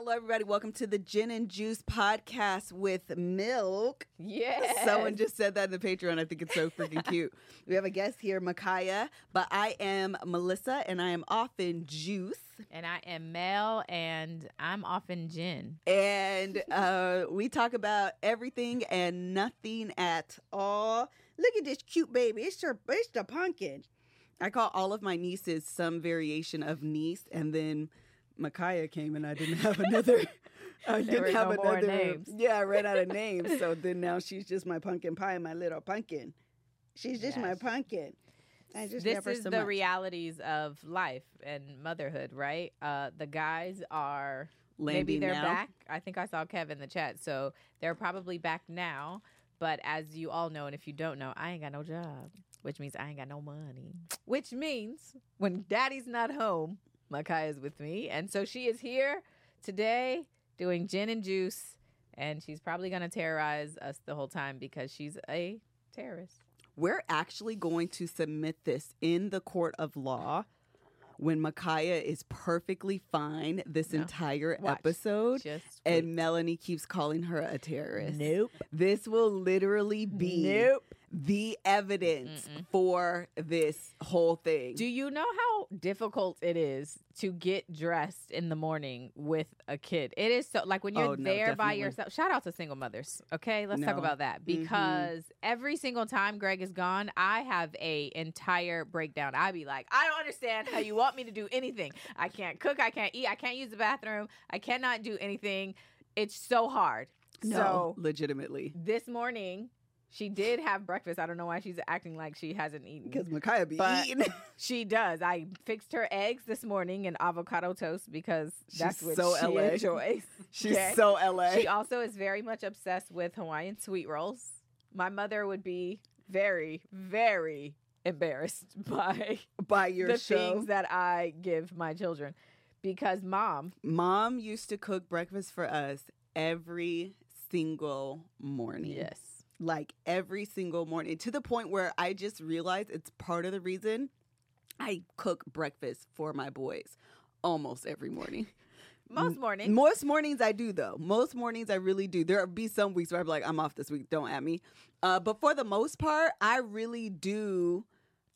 Hello, everybody. Welcome to the Gin and Juice podcast with Milk. Yes. Someone just said that in the Patreon. I think it's so freaking cute. We have a guest here, Micaiah, but I am Melissa and I am often Juice. And I am Mel, and I'm often gin. And uh, we talk about everything and nothing at all. Look at this cute baby. It's your it's the pumpkin. I call all of my nieces some variation of niece, and then Micaiah came and I didn't have another. I There didn't have no another. names. Yeah, I ran out of names. So then now she's just my pumpkin pie, my little pumpkin. She's just my pumpkin. I just This is so the much. realities of life and motherhood, right? Uh, the guys are maybe they're now. back. I think I saw Kev in the chat, so they're probably back now. But as you all know, and if you don't know, I ain't got no job, which means I ain't got no money. Which means when Daddy's not home, Makai is with me, and so she is here today doing gin and juice, and she's probably gonna terrorize us the whole time because she's a terrorist. We're actually going to submit this in the court of law when Micaiah is perfectly fine this No. entire Watch. episode. Just And wait. Melanie keeps calling her a terrorist. Nope. This will literally be Nope. The evidence Mm-mm. for this whole thing. Do you know how difficult it is to get dressed in the morning with a kid? It is so like when you're Oh, no, there by yourself. Shout out to single mothers. Okay, let's talk about that Mhm. because every single time Greg is gone, I have a entire breakdown. I be like, I don't understand how you want me to do anything. I can't cook. I can't eat. I can't use the bathroom. I cannot do anything. It's so hard. no, So legitimately. this morning. She did have breakfast. I don't know why she's acting like she hasn't eaten. Because Micaiah be But- eating. She does. I fixed her eggs this morning and avocado toast because that's She's what so she LA. enjoys. She's Okay? so LA. She also is very much obsessed with Hawaiian sweet rolls. My mother would be very, very embarrassed by by your the show. things that I give my children because mom, Mom used to cook breakfast for us every single morning. yes, like every single morning to the point where I just realized it's part of the reason I cook breakfast for my boys almost every morning. most mornings. Most mornings I do though. Most mornings I really do. There'll be some weeks where I'm like, I'm off this week, don't at me. Uh, but for the most part, I really do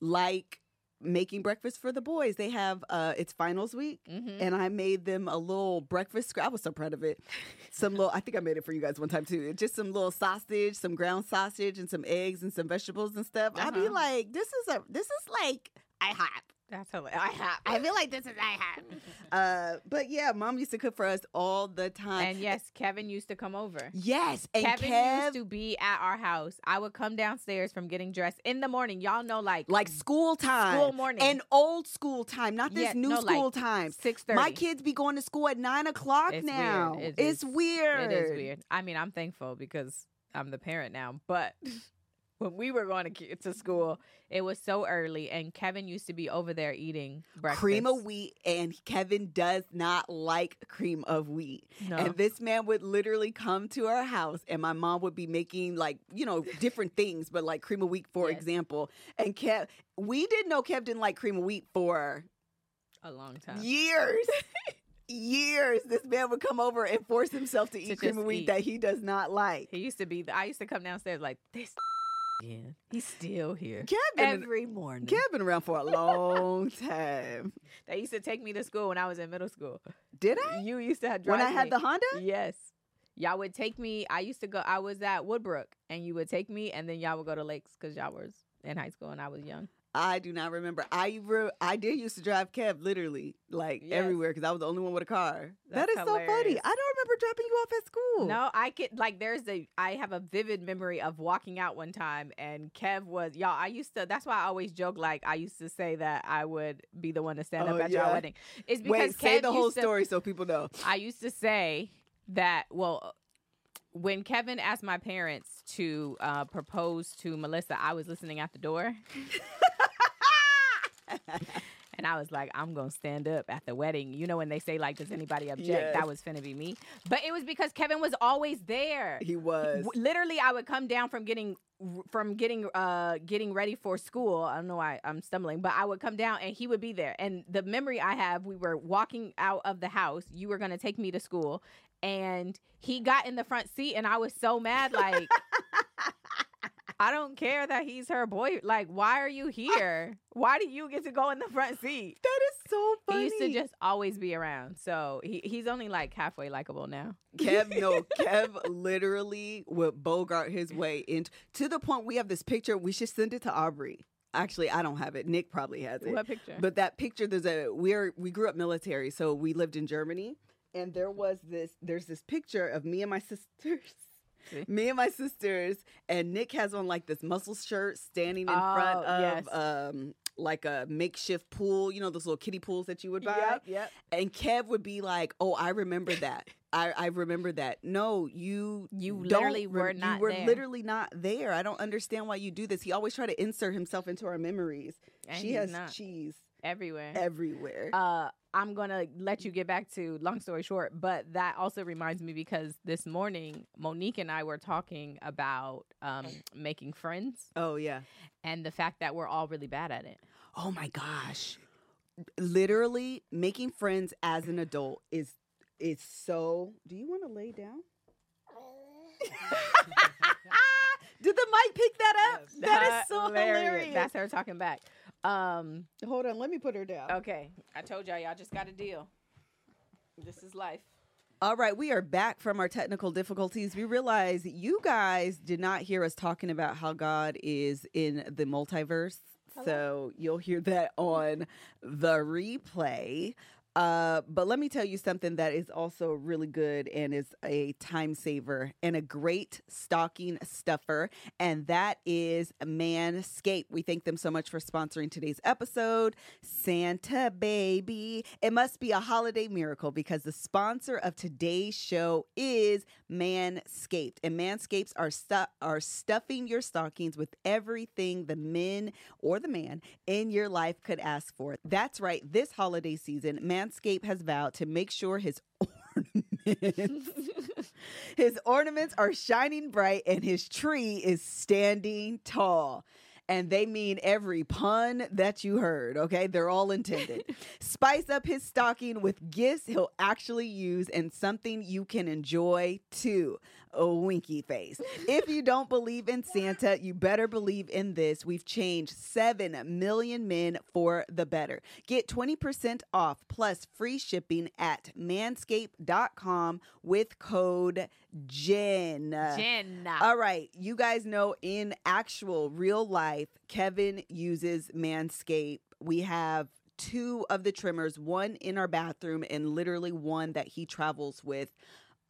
like making breakfast for the boys. They have uh it's finals week Mhm. and I made them a little breakfast. I was so proud of it. Some little, I think I made it for you guys one time too. Just some little sausage, some ground sausage, and some eggs and some vegetables and stuff. I'd be Uh-huh. like, this is a, this is like IHOP. That's hilarious. I have. I feel like this is IHOP. uh, but yeah, mom used to cook for us all the time. And yes, Kevin used to come over. yes, and Kevin Kev, used to be at our house. I would come downstairs from getting dressed in the morning. Y'all know, like like school time, School morning. and old school time, not this Yeah, new no, like school time. six thirty. My kids be going to school at nine o'clock It's now. weird. It it's is- weird. It is weird. I mean, I'm thankful because I'm the parent now. But when we were going to to school, it was so early, and Kevin used to be over there eating breakfast. Cream of wheat, and Kevin does not like cream of wheat. No. And this man would literally come to our house, and my mom would be making like you know different things, but like cream of wheat, for Yes. example. And Kev, we didn't know Kev didn't like cream of wheat for a long time. years. years. This man would come over and force himself to eat cream of wheat eat. that he does not like. He used to be. I used to come downstairs like this. Yeah, he's still here Kev been, every morning. Kev been around for a long time. They used to take me to school when I was in middle school. Did I? You used to have When I had me. the Honda? Yes. Y'all would take me. I used to go. I was at Woodbrook, and you would take me, and then y'all would go to Lakes because y'all was in high school and I was young. I do not remember. I re- I did used to drive Kev literally like Yes. everywhere because I was the only one with a car. that That's is so funny. I don't remember dropping you off at school. No, I could like. There's a. I have a vivid memory of walking out one time, and Kev was y'all. I used to. That's why I always joke. Like I used to say that I would be the one to stand Oh, up at yeah. your wedding. It's because Wait, say the whole to- story so people know. I used to say that, well, when Kevin asked my parents to uh, propose to Melissa, I was listening at the door. and I was like, I'm gonna stand up at the wedding. You know when they say like, does anybody object? Yes. That was finna be me. But it was because Kevin was always there. He was. Literally i would come down from getting from getting uh getting ready for school i don't know why i'm stumbling but i would come down and he would be there and the memory i have we were walking out of the house you were going to take me to school and he got in the front seat and i was so mad like I don't care that he's her boy. Like, why are you here? Why do you get to go in the front seat? That is so funny. He used to just always be around. So he, he's only like halfway likable now. Kev, no, Kev literally would bogart his way into to the point we have this picture. We should send it to Aubrey. Actually, I don't have it. Nick probably has it. What picture? But that picture, there's a we're we grew up military, so we lived in Germany, and there was this there's this picture of me and my sisters. See? Me and my sisters, and Nick has on like this muscle shirt, standing in front Oh, of yes. um like a makeshift pool. You know those little kiddie pools that you would buy. Yep, yep. And Kev would be like, "Oh, I remember that. I, I remember that. No, you You literally were not You were there. literally not there. I don't understand why you do this. He always tried to insert himself into our memories. And she has not. cheese Everywhere. everywhere. uh i'm gonna let you get back to long story short but that also reminds me because this morning monique and i were talking about um making friends oh yeah. and the fact that we're all really bad at it Oh my gosh. Literally making friends as an adult is is so. Do you want to lay down? Did the mic pick that up? That is so hilarious. that's her talking back um Hold on, let me put her down. okay i told y'all y'all just got a deal this is life All right, we are back from our technical difficulties. We realize you guys did not hear us talking about how God is in the multiverse. So you'll hear that on the replay. Uh, but let me tell you something that is also really good and is a time saver and a great stocking stuffer, and that is Manscaped. We thank them so much for sponsoring today's episode. Santa baby. It must be a holiday miracle because the sponsor of today's show is Manscaped. And Manscapes are stu- are stuffing your stockings with everything the men or the man in your life could ask for. That's right. This holiday season, Manscaped has vowed to make sure his ornaments his ornaments are shining bright and his tree is standing tall. And they mean every pun that you heard, okay? They're all intended. Spice up his stocking with gifts he'll actually use and something you can enjoy too. A winky face. If you don't believe in Santa, you better believe in this. We've changed 7 million men for the better. Get 20% off plus free shipping at manscaped.com with code GIN. gin All right, you guys know in actual real life, Kevin uses Manscaped. We have two of the trimmers, one in our bathroom and literally one that he travels with.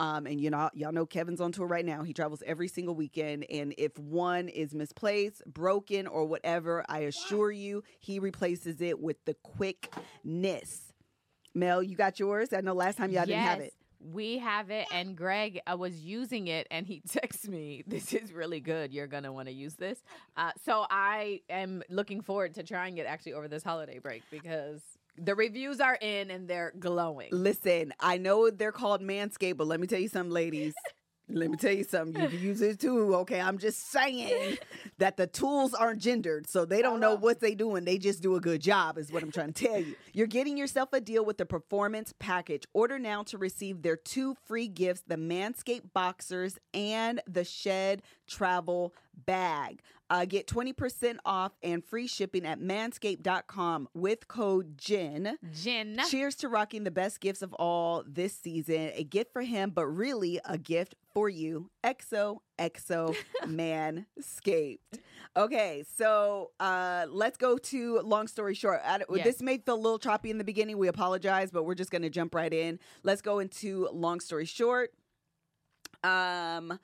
Um, and you know, y'all know Kevin's on tour right now. He travels every single weekend, and if one is misplaced, broken, or whatever, I assure you, he replaces it with the quickness. Mel, you got yours. I know last time y'all didn't have it. We have it, and Greg uh, was using it, and he texted me, "This is really good. You're gonna want to use this." Uh, so I am looking forward to trying it actually over this holiday break because the reviews are in and they're glowing. Listen, I know they're called Manscaped, but let me tell you something, ladies. let me tell you something. You can use it too, okay? I'm just saying that the tools aren't gendered, so they don't know uh-huh. what they're doing. They just do a good job, is what I'm trying to tell you. You're getting yourself a deal with the Performance Package. Order now to receive their two free gifts: the Manscaped Boxers and the Shed Travel Bag. Uh, get 20% off and free shipping at manscaped.com with code GIN. Gin, Cheers to rocking the best gifts of all this season. A gift for him, but really a gift for you. Exo, exo, Manscaped. Okay, so uh, let's go to long story short. I, Yes. This may feel a little choppy in the beginning. We apologize, but we're just going to jump right in. Let's go into long story short. Um,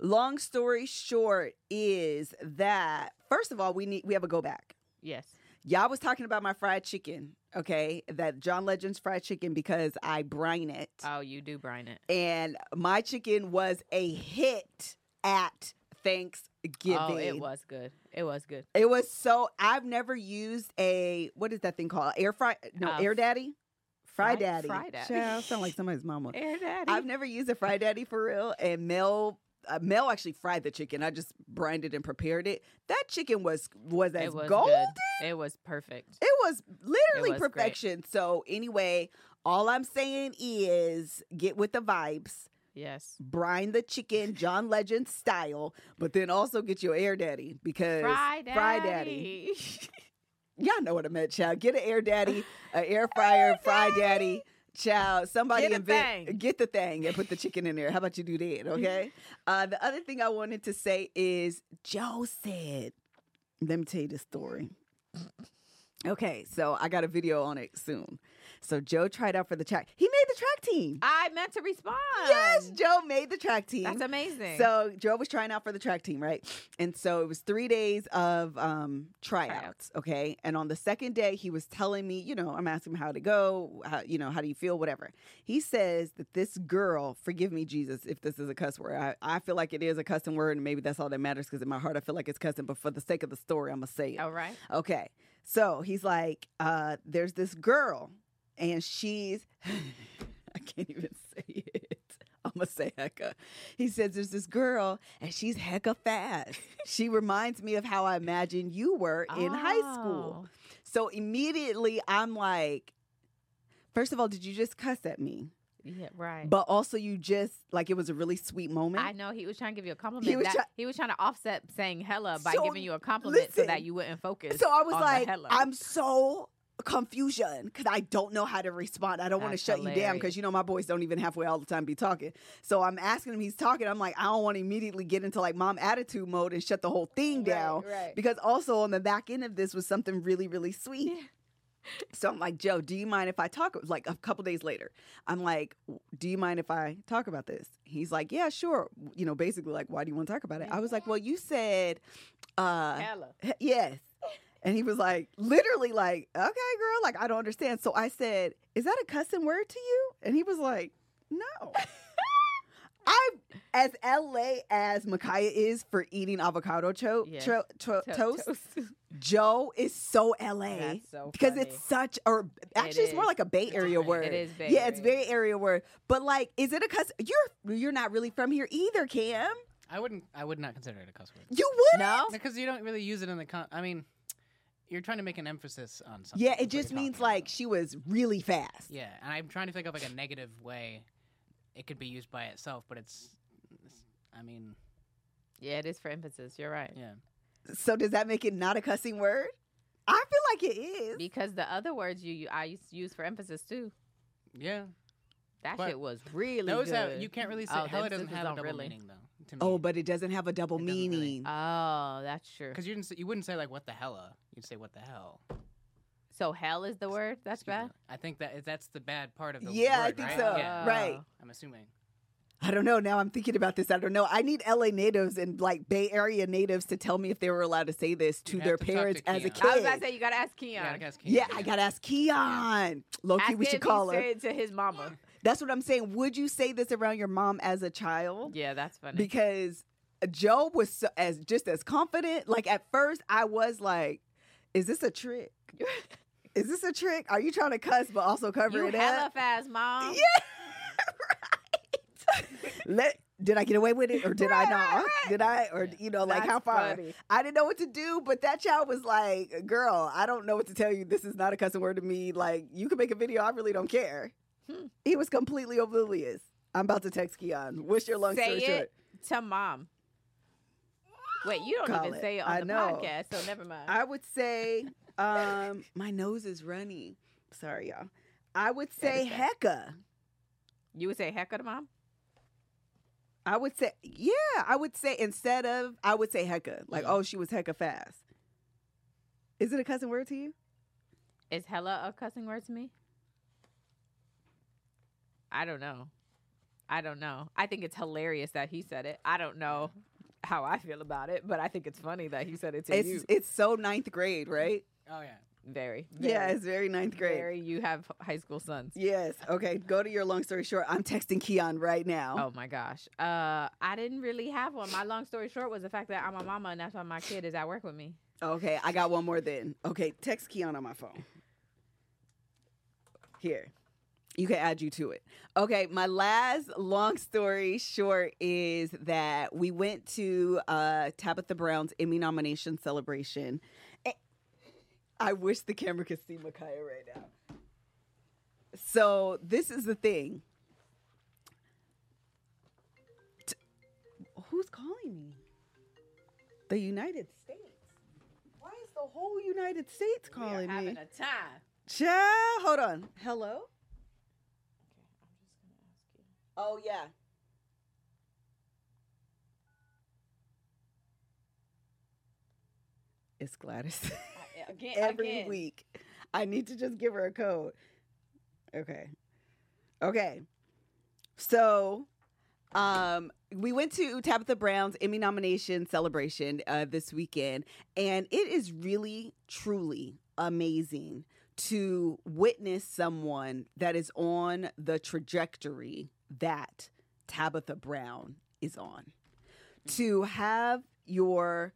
long story short is that first of all, we need we have a go back yes, y'all was talking about my fried chicken, okay? That John Legend's fried chicken because I brine it. oh, you do brine it. and my chicken was a hit at Thanksgiving. Oh, it was good. It was good. It was so. I've never used a what is that thing called? Air fry? No, Uh, Air Daddy. Fry Fry- Daddy. Fry Daddy. Child, sound like somebody's mama. Air daddy. I've never used a Fry Daddy for real. And Mel, uh, Mel actually fried the chicken. I just brined it and prepared it. That chicken was was as it was golden. good. It was perfect. It was literally was great. perfection. So anyway, all I'm saying is get with the vibes. Yes. Brine the chicken, John Legend style, but then also get your air daddy because Fry daddy. Fry Daddy. Y'all know what I meant, child. Get an air daddy, an air fryer, fry daddy. Child, somebody Get invent, thing. get the thing and put the chicken in there. How about you do that? Okay. uh, the other thing I wanted to say is Joe said, let me tell you the story. Okay, so I got a video on it soon. So Joe tried out for the track. He made the track team. I meant to respond. Yes, Joe made the track team. That's amazing. So Joe was trying out for the track team, right? And so it was three days of um, tryouts, okay. And on the second day, he was telling me, you know, I'm asking him how to go, how, you know, how do you feel, whatever. He says that this girl, forgive me, Jesus, if this is a cuss word. I, I feel like it is a cussing word, and maybe that's all that matters because in my heart I feel like it's cussing. But for the sake of the story, I'm gonna say it. all right. Okay. So he's like, uh, there's this girl, and she's, I can't even say it. I'm to say hecka. He says, there's this girl, and she's hecka fast. she reminds me of how I imagine you were in high school. Oh. So immediately I'm like, first of all, did you just cuss at me? Yeah, right. But also, you just, like, it was a really sweet moment. I know he was trying to give you a compliment. was That- try- he was trying to offset saying hella by So, giving you a compliment so that you wouldn't focus. So I was like. I'm so confusion because I don't know how to respond. I don't want to shut you down because you know my boys don't even halfway all the time be talking. So I'm asking him, he's talking. I'm like, I don't want to immediately get into like mom attitude mode and shut the whole thing down. right. Because also on the back end of this was something really, really sweet. Yeah. So I'm like, Joe, do you mind if I talk? Like a couple days later, I'm like, do you mind if I talk about this? He's like, yeah, sure. You know, basically like, why do you want to talk about it? I was like, well, you said, uh, hella. Yes. And he was like, literally, like, okay, girl, like, I don't understand. So I said, is that a cussing word to you? And he was like, no. I'm as LA as Micaiah is for eating avocado cho- Yes. tro- tro- To- toast, toast. Joe is so LA That's so because funny. it's such, or actually, it's more like a Bay Area Right. word. It is Bay yeah, it's Area. very area word. But like, is it a cuss? You're you're not really from here either, Cam. I wouldn't. I would not consider it a cuss word You would No. because you don't really use it in the. Con- I mean, you're trying to make an emphasis on something. Yeah, it just means like about. she was really fast. Yeah, and I'm trying to think of like a negative way it could be used by itself, but it's. it's I mean, Yeah, it is for emphasis. You're right. yeah. So does that make it not a cussing word? I feel like it is. Because the other words you, you I used to use for emphasis too. Yeah, That But shit was really those good. have you can't really say Oh, the hella doesn't have a double really. meaning though. To oh, me. Oh, but it doesn't have a double It doesn't really. meaning. Oh, that's true. because you didn't say, you wouldn't say like what the hella. Uh, you'd say what the hell. So hell is the word. That's Excuse bad. me. I think that that's the bad part of the word. Yeah, I word, think right? so. Yeah, Right. I'm assuming. I don't know. Now I'm thinking about this. I don't know. I need LA natives and like Bay Area natives to tell me if they were allowed to say this to You'd their to talk parents to as a Keon. kid. I was about to say you gotta ask Keon. You gotta ask Keon. yeah, I gotta ask Keon. Loki, Ask we him should if call he her. said it to his mama. That's what I'm saying. Would you say this around your mom as a child? Yeah, that's funny. because Joe was so, as just as confident. Like at first, I was like, "Is this a trick? Is this a trick? Are you trying to cuss but also cover you it hella up?" fast, mom. Yeah, right. Let did I get away with it or did I not? right, Did I or you know like That's how far? funny. I didn't know what to do, but that child was like, "Girl, I don't know what to tell you. This is not a cussing word to me. Like you can make a video. I really don't care." Hmm. He was completely oblivious. I'm about to text Keon. Wish your long Say story it short? to mom. Wait, you don't Call even it. say it on I the know. podcast, so never mind. I would say, um, my nose is runny. Sorry, y'all. I would say hecka. you would say hecka to mom? I would say, yeah, I would say instead of, I would say hecka. Like, Mhm. oh, she was hecka fast. Is it a cousin word to you? Is hella a cussing word to me? I don't know. I don't know. I think it's hilarious that he said it. I don't know how I feel about it, but I think it's funny that he said it to you. It's it's so ninth grade, right? Oh yeah. Very. Yeah, it's very ninth grade. Very. You have high school sons. Yes. Okay. Go to your long story short. I'm texting Keon right now. Oh my gosh. Uh, I didn't really have one. My long story short was the fact that I'm a mama and that's why my kid is at work with me. Okay. I got one more then. Okay. Text Keon on my phone. Here. You can add you to it. Okay, my last long story short is that we went to uh, Tabitha Brown's Emmy nomination celebration. I wish the camera could see Micaiah right now. So this is the thing. T- who's calling me? The United States. Why is the whole United States calling me? Having a time. Child, hold on. Hello? Oh yeah. It's Gladys. Again, Every again. week. I need to just give her a code. Okay. Okay. So um we went to Tabitha Brown's Emmy nomination celebration uh, this weekend, and it is really, truly amazing to witness someone that is on the trajectory that Tabitha Brown is on. To have your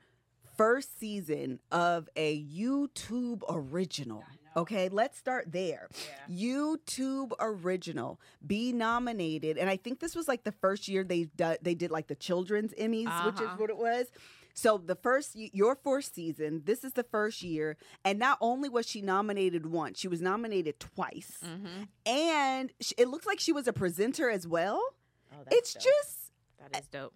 first season of a YouTube original. Okay, let's start there. YouTube original be nominated, and I think this was like the first year they they did like the children's Emmys, which is Uh-huh. what it was. So the first your first season, this is the first year, and not only was she nominated once, she was nominated twice, Mm-hmm. and sh- it looks like she was a presenter as well. Oh, that's it's dope. just that is dope.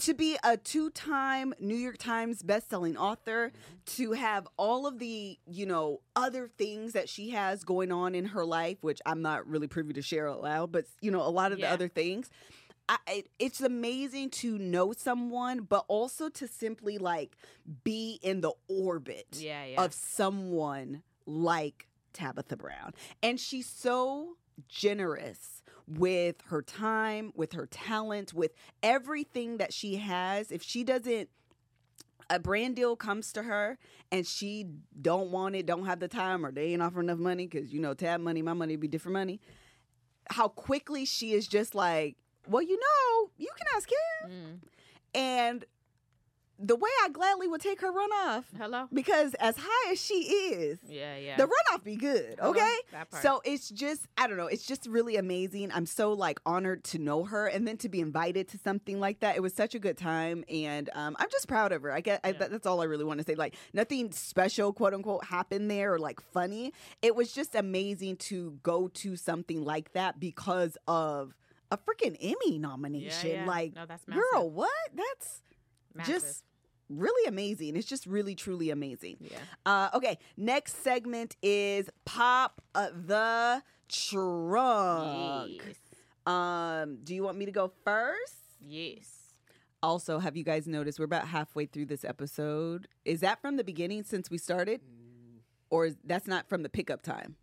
to be a two-time New York Times best-selling author, to have all of the, you know, other things that she has going on in her life, which I'm not really privy to share out loud, but you know, a lot of the other things. I, it's amazing to know someone, but also to simply like be in the orbit Yeah, yeah. of someone like Tabitha Brown. And she's so generous with her time, with her talent, with everything that she has. If she doesn't a brand deal comes to her and she don't want it, don't have the time, or they ain't offering enough money because you know tab money, my money be different money. How quickly she is just like, well, you know, you can ask him, Mm. and the way I gladly would take her runoff Hello. because as high as she is, Yeah, yeah. the runoff be good, okay? So it's just I don't know, it's just really amazing. I'm so like honored to know her and then to be invited to something like that. It was such a good time and um, I'm just proud of her. I get Yeah. that- that's all I really want to say. Like nothing special, quote unquote, happened there or like funny. It was just amazing to go to something like that because of a freaking Emmy nomination. yeah. Like, No, that's massive. girl, what? That's Massive. just really amazing. It's just really, truly amazing. yeah. Uh, okay, next segment is pop uh, the trunk. Yes. Um, do you want me to go first? Yes. Also, have you guys noticed we're about halfway through this episode? Is that from the beginning since we started, or is, that's not from the pickup time?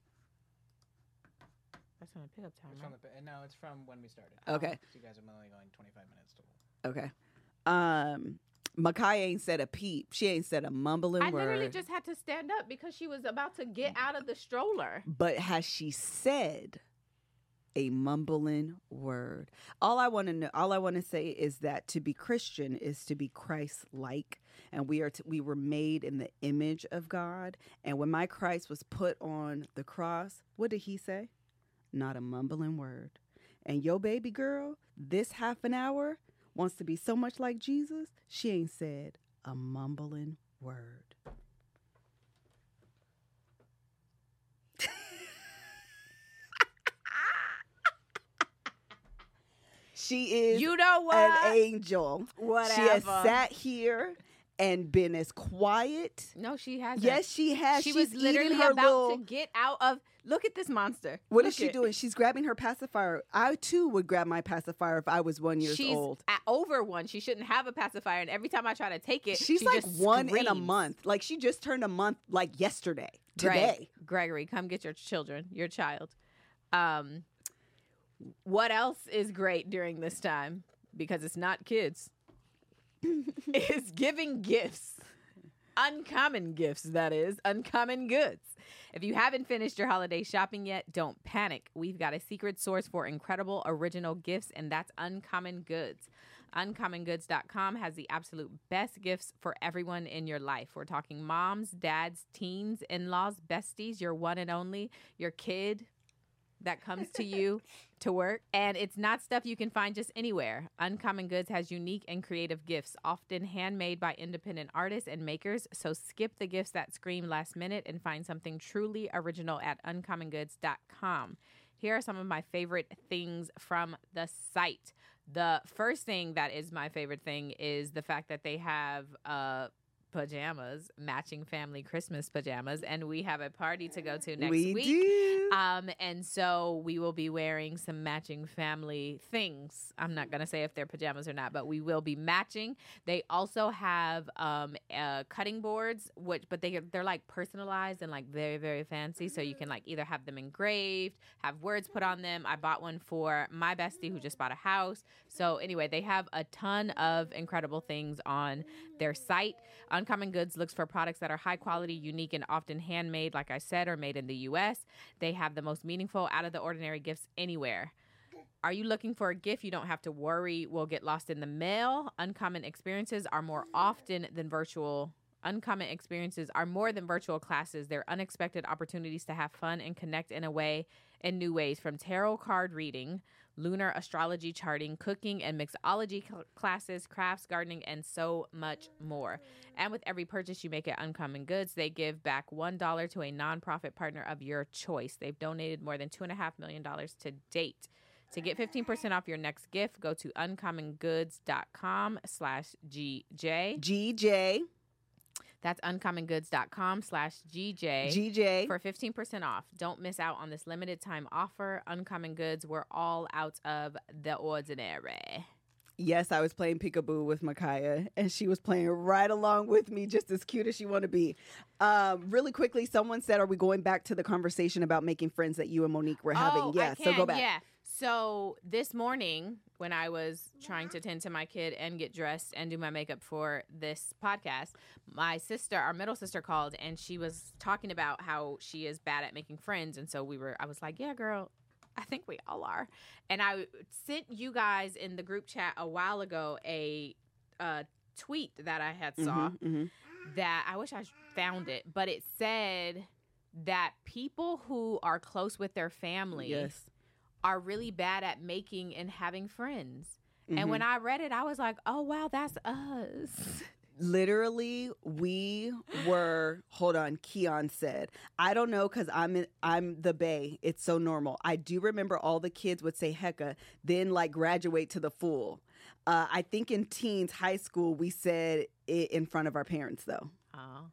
That's on the pickup time. It's right? from the, pi- no, it's from when we started. Okay. So you guys are only going 25 minutes total. Okay. Um, Makai ain't said a peep. She ain't said a mumbling I word. literally just had to stand up because she was about to get out of the stroller. but has she said a mumbling word all i want to know all i want to say is that to be christian is to be christ-like and we are to, we were made in the image of god and when my christ was put on the cross what did he say not a mumbling word and your baby girl this half an hour wants to be so much like jesus she ain't said a mumbling word She is You know what? an angel. Whatever. She has sat here and been as quiet. No, she hasn't. Yes, she has. she She's was literally about little. to get out of. Look at this monster. what Look is she it. doing? She's grabbing her pacifier. I too would grab my pacifier if I was one years She's old. at over one. She shouldn't have a pacifier, and every time I try to take it, She's she like one in a month. Like she just turned a month like yesterday. Greg- Today. Gregory, come get your children, your child. Um, what else is great during this time? Because it's not kids. it's giving gifts. uncommon gifts, that is, uncommon goods. If you haven't finished your holiday shopping yet, don't panic. We've got a secret source for incredible original gifts, and that's Uncommon Goods. UncommonGoods.com has the absolute best gifts for everyone in your life. We're talking moms, dads, teens, in laws, besties, your one and only, your kid that comes to you to work. And it's not stuff you can find just anywhere. Uncommon Goods has unique and creative gifts, often handmade by independent artists and makers. So skip the gifts that scream last minute and find something truly original at uncommonGoods.com. Here are some of my favorite things from the site. The first thing that is my favorite thing is the fact that they have uh pajamas, matching family Christmas pajamas, and we have a party to go to next we week. do. Um, and so we will be wearing some matching family things. I'm not gonna say if they're pajamas or not, but we will be matching. They also have um uh, cutting boards, which but they they're like personalized and like very very fancy. So you can like either have them engraved, have words put on them. I bought one for my bestie who just bought a house. So anyway, they have a ton of incredible things on their site. Uncommon Goods looks for products that are high quality, unique, and often handmade, like I said, or made in the US. They have the most meaningful, out of the ordinary gifts anywhere. Are you looking for a gift you don't have to worry will get lost in the mail? Uncommon experiences are more often than virtual. Uncommon experiences are more than virtual classes. They're unexpected opportunities to have fun and connect in a way in new ways from tarot card reading, lunar astrology charting, cooking and mixology cl- classes, crafts, gardening, and so much more. And with every purchase you make at Uncommon Goods, they give back $1 to a nonprofit partner of your choice. They've donated more than $2.5 million to date. To get 15% off your next gift, go to uncommongoods.com slash GJ. GJ, That's uncommongoods.com slash GJ GJ. for 15% off. Don't miss out on this limited time offer. Uncommon Goods, we're all out of the ordinary. Yes, I was playing peekaboo with Micaiah, and she was playing right along with me, just as cute as she want to be. Um, really quickly, someone said, "Are we going back to the conversation about making friends that you and Monique were having?" Oh, yeah, so go back. Yeah. So this morning, when I was trying to tend to my kid and get dressed and do my makeup for this podcast, my sister, our middle sister, called and she was talking about how she is bad at making friends. And so we were, I was like, "Yeah, girl." I think we all are. And I sent you guys in the group chat a while ago a uh, tweet that I had saw Mhm, mhm. that I wish I found it, but it said that people who are close with their family Yes. Are really bad at making and having friends. And Mhm. when I read it, I was like, "Oh wow, that's us." literally we were hold on keon said i don't know because i'm in, i'm the bay it's so normal i do remember all the kids would say hecka then like graduate to the fool uh, i think in teens high school we said it in front of our parents though oh,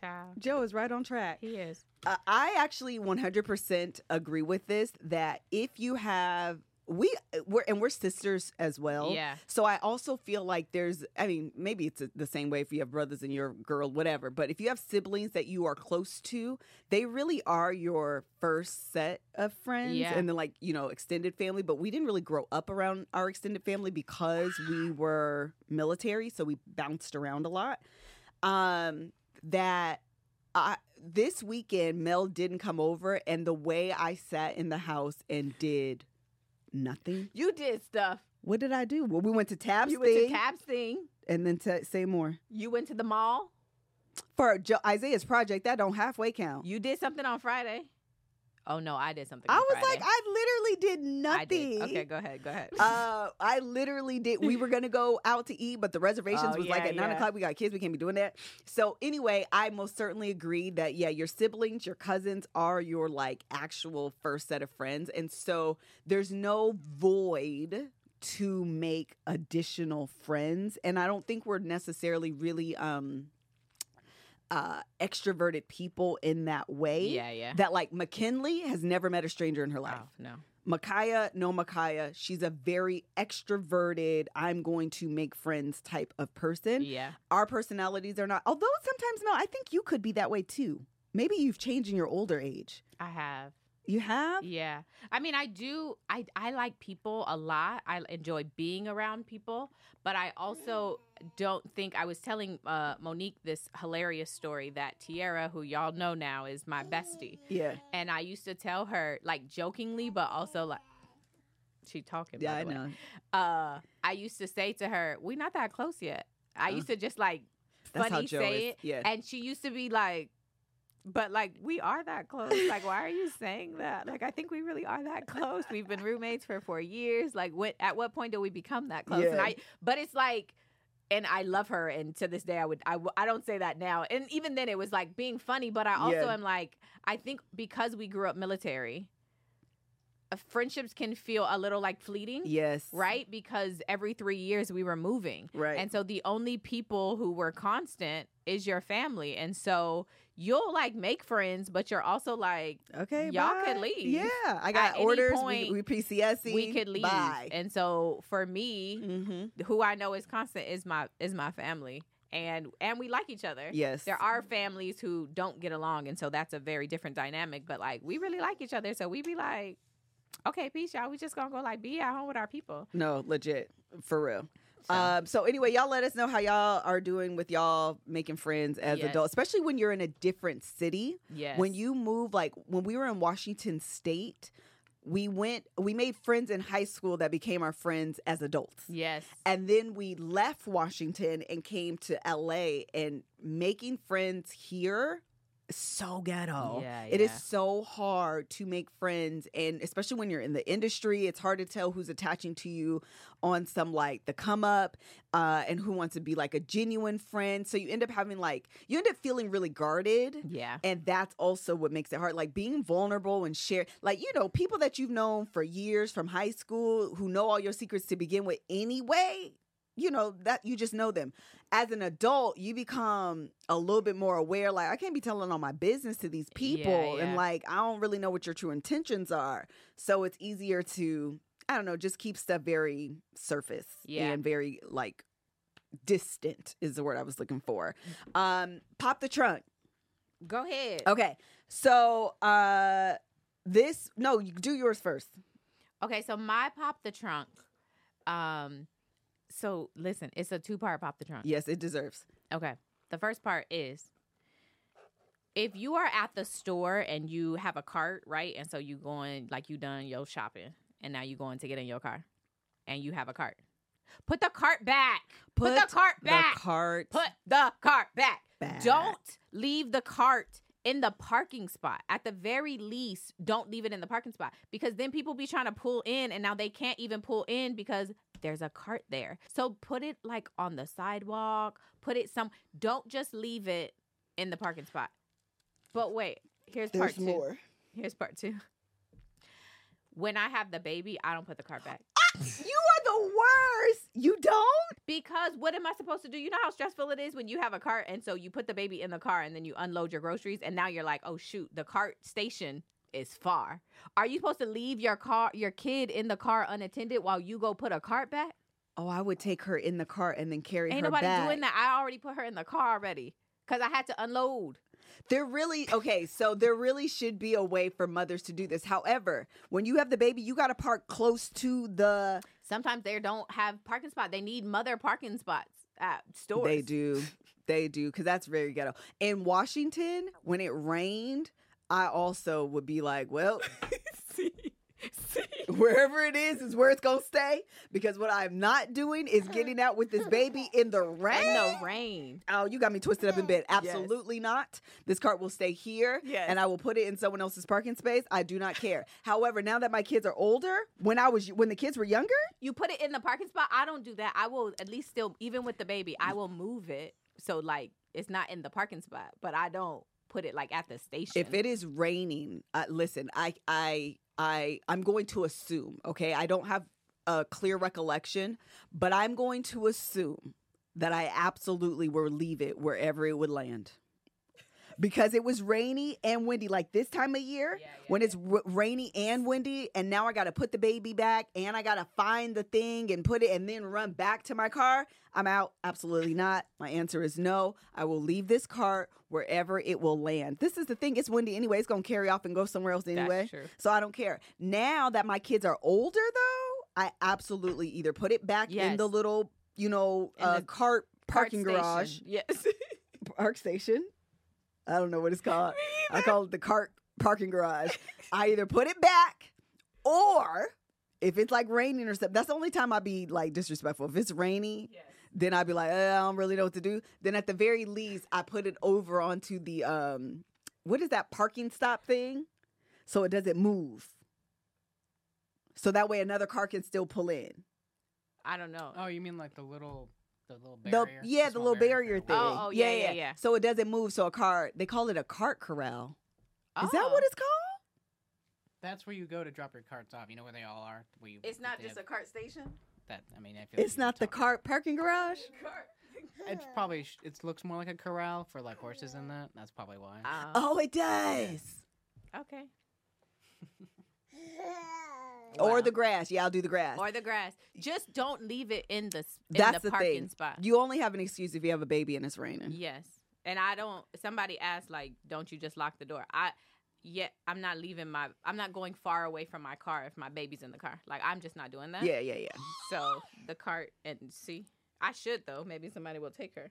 child, joe is right on track he is. uh, I actually 100% agree with this that if you have we we're and we're sisters as well. Yeah. So I also feel like there's I mean maybe it's the same way if you have brothers and your girl whatever, but if you have siblings that you are close to, they really are your first set of friends Yeah. and then like, you know, extended family, but we didn't really grow up around our extended family because we were military, so we bounced around a lot. Um that I this weekend Mel didn't come over and the way I sat in the house and did nothing. You did stuff. What did I do? Well, we went to Tab's you went to Tab's thing. and then to say more. You went to the mall. For jo- Isaiah's project, that don't halfway count. You did something on Friday. Oh no, I did something. I was Friday. like, I literally did nothing. did. Okay, go ahead. Go ahead. uh, I literally did. We were gonna go out to eat, but the reservations Oh, was like yeah, at nine yeah. o'clock. We got kids. We can't be doing that. So anyway, I most certainly agree that yeah, your siblings, your cousins are your like actual first set of friends, and so there's no void to make additional friends. And I don't think we're necessarily really um uh extroverted people in that way. yeah, yeah. That like McKinley has never met a stranger in her life. Oh, no. Micaiah, no Micaiah. She's a very extroverted, I'm going to make friends type of person. Yeah. Our personalities are not, although sometimes, no, I think you could be that way too. Maybe you've changed in your older age. I have. You have? Yeah. I mean, I do. I I like people a lot. I enjoy being around people, but I also don't think I was telling uh, Monique this hilarious story that Tiara, who y'all know now, is my bestie, Yeah. and I used to tell her like jokingly, but also like she talking. Yeah, I way. know. Uh, I used to say to her, "We not that close yet." I used to just like funny say is. it, Yeah. and she used to be like, but like we are that close. Like, why are you saying that? Like, I think we really are that close. We've been roommates for four years. Like, what? At what point do we become that close? And I, but it's like. And I love her, and to this day, I would I, I don't say that now. And even then, it was like being funny. But I also Yeah. am like I think because we grew up military, uh, friendships can feel a little like fleeting yes. right? Because every three years we were moving. Right. And so the only people who were constant is your family. And so you'll like make friends, but you're also like, okay. y'all bye. could leave. Yeah. I got any orders. point, we, we PCSing. we could leave. Bye. And so for me, mm-hmm. who I know is constant is my is my family. And and we like each other. Yes. There are families who don't get along, and so that's a very different dynamic. But like we really like each other, so we be like, okay, peace, y'all. We just gonna go like be at home with our people. No, legit. For real. So. Um, so anyway, y'all let us know how y'all are doing with y'all making friends as Yes. adults, especially when you're in a different city. Yes. When you move, like when we were in Washington State, we went, we made friends in high school that became our friends as adults. Yes. And then we left Washington and came to LA and making friends here so ghetto. Yeah, It is so hard to make friends and especially when you're in the industry, it's hard to tell who's attaching to you on some like the come up uh and who wants to be like a genuine friend. So you end up having like you end up feeling really guarded. Yeah. And that's also what makes it hard. Like being vulnerable and share, like, you know, people that you've known for years from high school who know all your secrets to begin with anyway, you know, that you just know them. As an adult, you become a little bit more aware. Like, I can't be telling all my business to these people. And yeah. like, I don't really know what your true intentions are. So it's easier to, I don't know, just keep stuff very surface Yeah. and very like distant is the word I was looking for. Um, pop the trunk. Go ahead. Okay. So uh this no, you do yours first. Okay, so my pop the trunk. Um so listen, it's a two part pop the trunk. Yes, it deserves. Okay. The first part is if you are at the store and you have a cart, right? And so you going like you done your shopping and now you going to get in your car and you have a cart. Put the cart back. Put, the cart back. The cart. Put the cart back. Back. Don't leave the cart in the parking spot. At the very least, don't leave it in the parking spot because then people be trying to pull in and now they can't even pull in because there's a cart there. So put it like on the sidewalk, put it some don't just leave it in the parking spot. But wait, here's part 2. more. Here's part 2. When I have the baby, I don't put the cart back. Ah, you are the worst. You don't? Because what am I supposed to do? You know how stressful it is when you have a cart and so you put the baby in the car and then you unload your groceries and now you're like, "Oh shoot, the cart station is far." Are you supposed to leave your car your kid in the car unattended while you go put a cart back? Oh, I would take her in the cart and then carry Ain't her nobody back. doing that. I already put her in the car already cuz I had to unload. There really okay, so there really should be a way for mothers to do this. However, when you have the baby, you got to park close to the Sometimes they don't have parking spot. They need mother parking spots at stores. They do. They do because that's very ghetto. In Washington, when it rained, I also would be like, well, see. See. wherever it is is where it's gonna stay. Because what I'm not doing is getting out with this baby in the rain. In the rain. Oh, you got me twisted up in bed. Absolutely not. This cart will stay here, Yes. and I will put it in someone else's parking space. I do not care. However, now that my kids are older, when I was when the kids were younger, you put it in the parking spot. I don't do that. I will at least still, even with the baby, I mm. will move it so like it's not in the parking spot, but I don't put it like at the station. if it is raining, uh, listen, I I I I'm going to assume, okay? I don't have a clear recollection, but I'm going to assume that I absolutely will leave it wherever it would land. Because it was rainy and windy like this time of year Yeah, yeah, when it's r- rainy and windy and now i gotta put the baby back and i gotta find the thing and put it and then run back to my car i'm out. Absolutely not. My answer is no. I will leave this cart wherever it will land. This is the thing it's windy anyway it's gonna carry off and go somewhere else anyway true. so i don't care. Now that my kids are older though i absolutely either put it back in the little you know In uh, Cart parking garage Yes. park station. I don't know what it's called. I call it the cart parking garage. I either put it back or if it's like raining or something, that's the only time I'd be like disrespectful. If it's rainy, then I'd be like, uh, I don't really know what to do. Then at the very least, I put it over onto the um what is that parking stop thing? So it doesn't move. So that way another car can still pull in. I don't know. Oh, you mean like the little, the little The, barrier? yeah, the small little barrier thing. Oh, oh, yeah, yeah, yeah. So it doesn't move. So a car, they call it a cart corral. Is that Oh. what ah. it's called? That's where you go to drop your carts off. You know where they all are. Where you, It's not they just a cart station. that. I mean, I feel It's you were not the cart parking garage. It's probably it looks more like a corral for like horses and that. That's probably why. Oh, Oh, it does. okay. Or the grass. Yeah, I'll do the grass. Or the grass. Just don't leave it in the in That's the the parking thing. spot. You only have an excuse if you have a baby and it's raining. Yes. And I don't somebody asked like don't you just lock the door? I yeah, I'm not leaving my I'm not going far away from my car if my baby's in the car. Like I'm just not doing that. Yeah, yeah, yeah. So the cart and see. I should though. Maybe somebody will take her.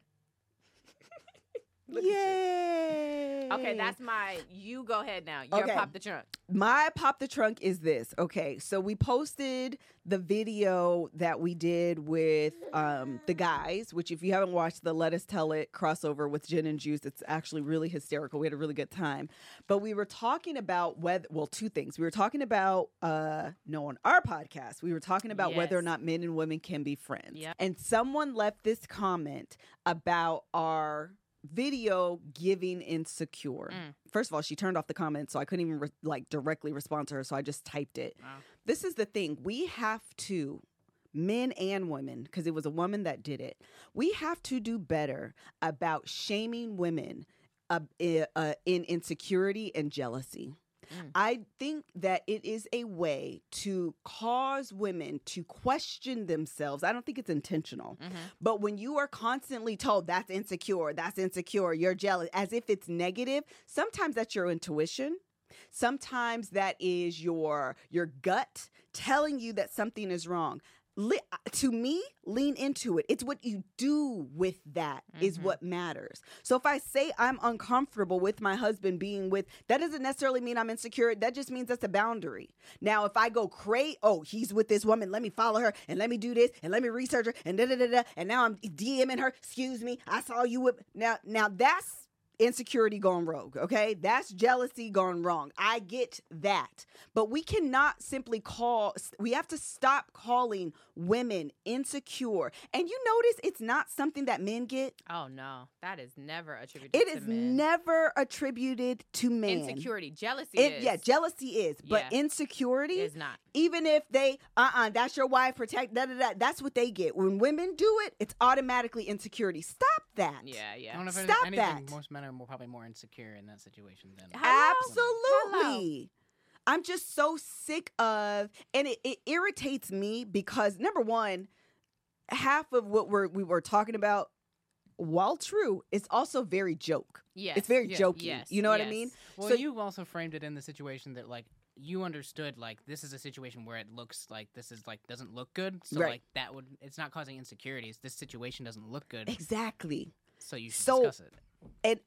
Look. Yay. Okay, that's my you go ahead now. You're Okay. pop the trunk. my pop the trunk is this. Okay, so we posted the video that we did with um, the guys, which if you haven't watched the Let Us Tell It crossover with Gin and Juice, it's actually really hysterical. We had a really good time. But we were talking about whether, well, two things. We were talking about, uh, no, on our podcast, we were talking about whether or not men and women can be friends. Yep. And someone left this comment about our video giving insecure. Mm. First of all, she turned off the comments, so I couldn't even re- like directly respond to her. So I just typed it. Wow. This is the thing: we have to, men and women, because it was a woman that did it. We have to do better about shaming women uh, uh, in insecurity and jealousy. Mm. I think that it is a way to cause women to question themselves. I don't think it's intentional. Mhm. But when you are constantly told that's insecure, that's insecure, you're jealous, as if it's negative, sometimes that's your intuition. Sometimes that is your your gut telling you that something is wrong. Le- to me, lean into it. It's what you do with that is Mhm. what matters. So if I say I'm uncomfortable with my husband being with, that doesn't necessarily mean I'm insecure. That just means that's a boundary. Now, if I go crazy, oh, he's with this woman, let me follow her and let me do this and let me research her and da da da da, and now I'm DMing her. Excuse me, I saw you with now. Now that's insecurity gone rogue. Okay, that's jealousy gone wrong. I get that, but we cannot simply call. We have to stop calling women insecure. And you notice it's not something that men get. Oh no, that is never attributed. It to is men. never attributed to men. insecurity. Jealousy It, is. yeah, jealousy is, but Yeah. insecurity is not. Even if they uh-uh that's your wife protect da, da, da, that's what they get when women do it it's automatically insecurity stop that Yeah, I yeah. don't know if Stop anything, that. most men are more, probably more insecure in that situation than. Hello? absolutely i'm just so sick of and it, it irritates me because number one half of what we're we were talking about while true it's also very joke Yes. it's very yeah, jokey yes, you know what i mean Well, So- you also framed it in the situation that like you understood like this is a situation where it looks like this is like doesn't look good. So Right. like that would it's not causing insecurities. This situation doesn't look good, exactly so you should So- discuss it. and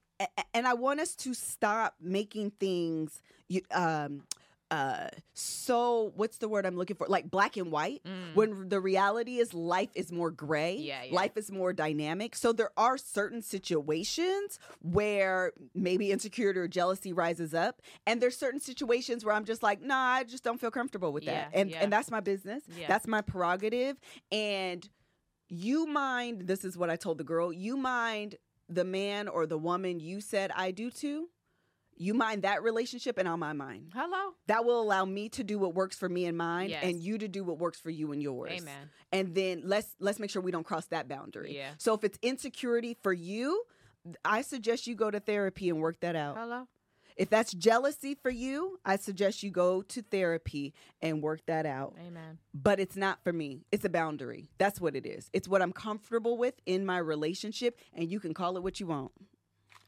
and I want us to stop making things um uh so what's the word I'm looking for? Like black and white Mm. when the reality is life is more gray Yeah, yeah. life is more dynamic. So there are certain situations where maybe insecurity or jealousy rises up and there's certain situations where I'm just like nah I just don't feel comfortable with that. Yeah, and and that's my business. Yeah. that's my prerogative. And you mind this is what I told the girl you mind the man or the woman you said I do to you mind that relationship and I'll mind mine Hello. that will allow me to do what works for me and mine Yes. and you to do what works for you and yours Amen. and then let's let's make sure we don't cross that boundary Yeah. so if it's insecurity for you I suggest you go to therapy and work that out. Hello. If that's jealousy for you, I suggest you go to therapy and work that out. Amen. But it's not for me. It's a boundary. That's what it is. It's what I'm comfortable with in my relationship, and you can call it what you want.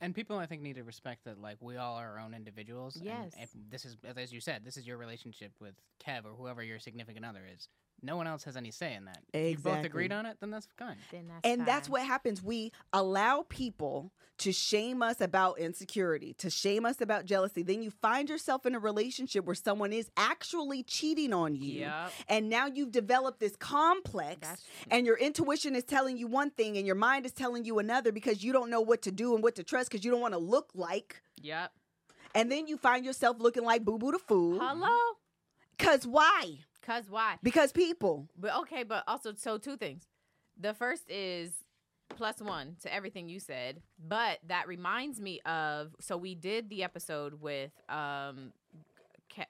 And people, I think, need to respect that, like, we all are our own individuals. and Yes. this is, as you said, this is your relationship with Kev or whoever your significant other is. No one else has any say in that. If you both agreed on it, then that's fine. Then that's And that's what happens. We allow people to shame us about insecurity, to shame us about jealousy. Then you find yourself in a relationship where someone is actually cheating on you. Yep. And now you've developed this complex, That's- and your intuition is telling you one thing, and your mind is telling you another because you don't know what to do and what to trust because you don't want to look like. Yep. And then you find yourself looking like Boo Boo the Fool. Hello. Because why? Cause why? Because people. But okay, but also so two things. The first is plus one to everything you said, but that reminds me of so we did the episode with um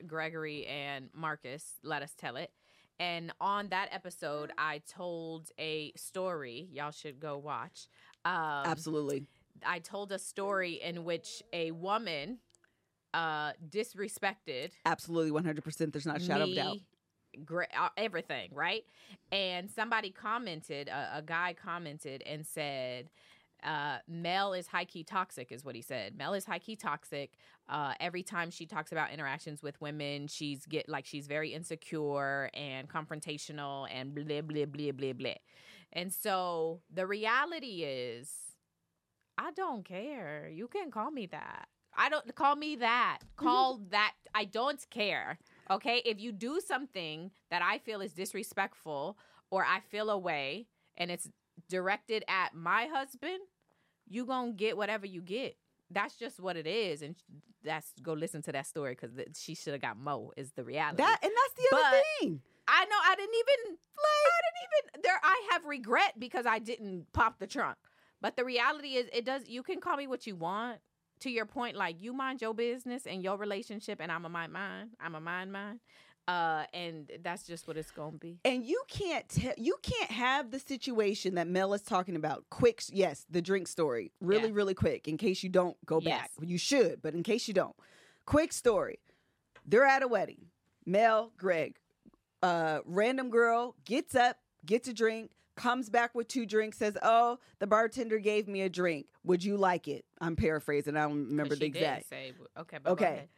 Gregory and Marcus. Let us tell it. And on that episode, I told a story. Y'all should go watch. Um, Absolutely. I told a story in which a woman uh disrespected Absolutely. 100%. There's not a shadow of doubt. Gra- uh, everything, right? And somebody commented, a, a guy commented and said, uh, Mel is high key toxic, is what he said. Mel is high key toxic. Uh, every time she talks about interactions with women, she's get like she's very insecure and confrontational and blah blah blah blah blah. And so the reality is, I don't care. You can call me that. I don't call me that. Call that. I don't care. Okay. If you do something that I feel is disrespectful or I feel a way and it's directed at my husband, you going to get whatever you get. That's just what it is. And that's go listen to that story because she should have got Mo, is the reality. That and that's the other But- thing. I know I didn't even like I didn't even there I have regret because I didn't pop the trunk. But the reality is it does you can call me what you want. To your point, like you mind your business and your relationship and I'm a mind mine. I'm a mind mine. Uh and that's just what it's gonna be. And you can't tell you can't have the situation that Mel is talking about. Quick, yes, the drink story. Really, Yeah. really quick. In case you don't go back, you should, but in case you don't, quick story. They're at a wedding. Mel, Greg, uh, random girl gets up, gets a drink, comes back with two drinks, says, "Oh, the bartender gave me a drink. Would you like it?" I'm paraphrasing. I don't remember the exact. say okay, but Okay.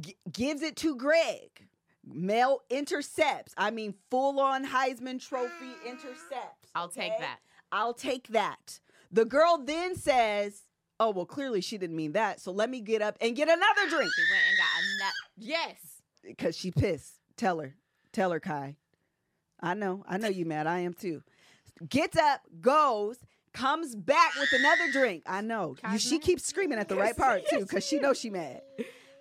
G- gives it to Greg. Mel intercepts. I mean, full on Heisman Trophy intercepts. I'll take that. I'll take that. The girl then says, Oh, well, clearly she didn't mean that. So let me get up and get another drink She went and got a nut. Yes. because she pissed. Tell her. Tell her, Kai. I know. I know you mad. I am too. Gets up, goes, comes back with another drink. I know. You, she keeps screaming at the right part too because she knows she mad.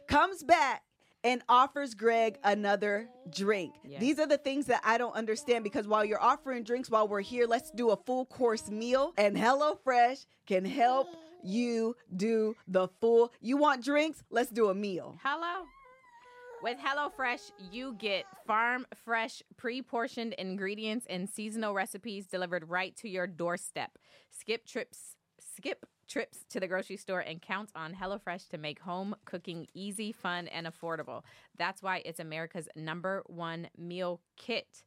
Comes back and offers Greg another drink. Yeah. These are the things that I don't understand because while you're offering drinks while we're here, let's do a full course meal. And HelloFresh can help you do the full. You want drinks? Let's do a meal. Hello. With HelloFresh, you get farm fresh, pre portioned ingredients and seasonal recipes delivered right to your doorstep. Skip trips, skip trips to the grocery store and count on HelloFresh to make home cooking easy, fun, and affordable. That's why it's America's number one meal kit.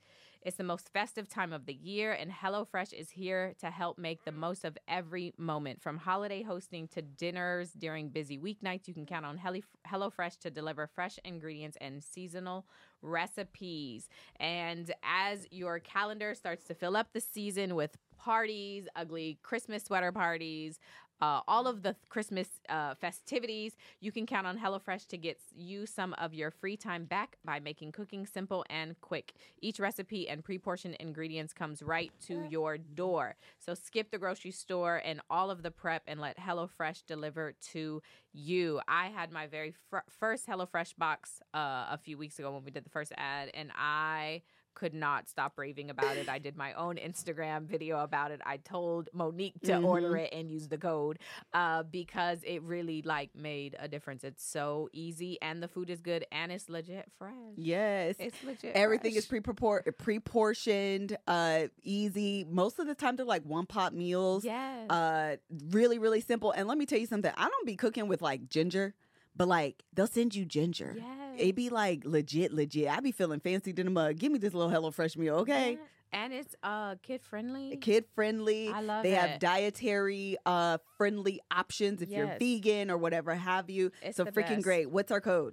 It's the most festive time of the year, and HelloFresh is here to help make the most of every moment. From holiday hosting to dinners during busy weeknights, you can count on HelloFresh to deliver fresh ingredients and seasonal recipes. And as your calendar starts to fill up the season with parties, ugly Christmas sweater parties, uh, all of the Christmas uh, festivities, you can count on HelloFresh to get you some of your free time back by making cooking simple and quick. Each recipe and pre portioned ingredients comes right to your door. So skip the grocery store and all of the prep and let HelloFresh deliver to you. I had my very fr- first HelloFresh box uh, a few weeks ago when we did the first ad, and I could not stop raving about it. I did my own Instagram video about it. I told Monique to Mhm. order it and use the code uh, because it really like made a difference. It's so easy and the food is good and it's legit fresh. Yes. It's legit. Everything fresh. is pre-propor- pre-portioned, uh, easy. Most of the time, they're like one-pot meals. Yes. Uh, really, really simple. And let me tell you something. I don't be cooking with like ginger, but like they'll send you ginger. yes. It be like legit, legit. I be feeling fancy to the mug. Give me this little Hello Fresh meal, okay? Yeah. And it's uh kid friendly. Kid friendly. I love they it. have dietary uh friendly options if you're vegan or whatever have you. It's so freaking best. great. What's our code?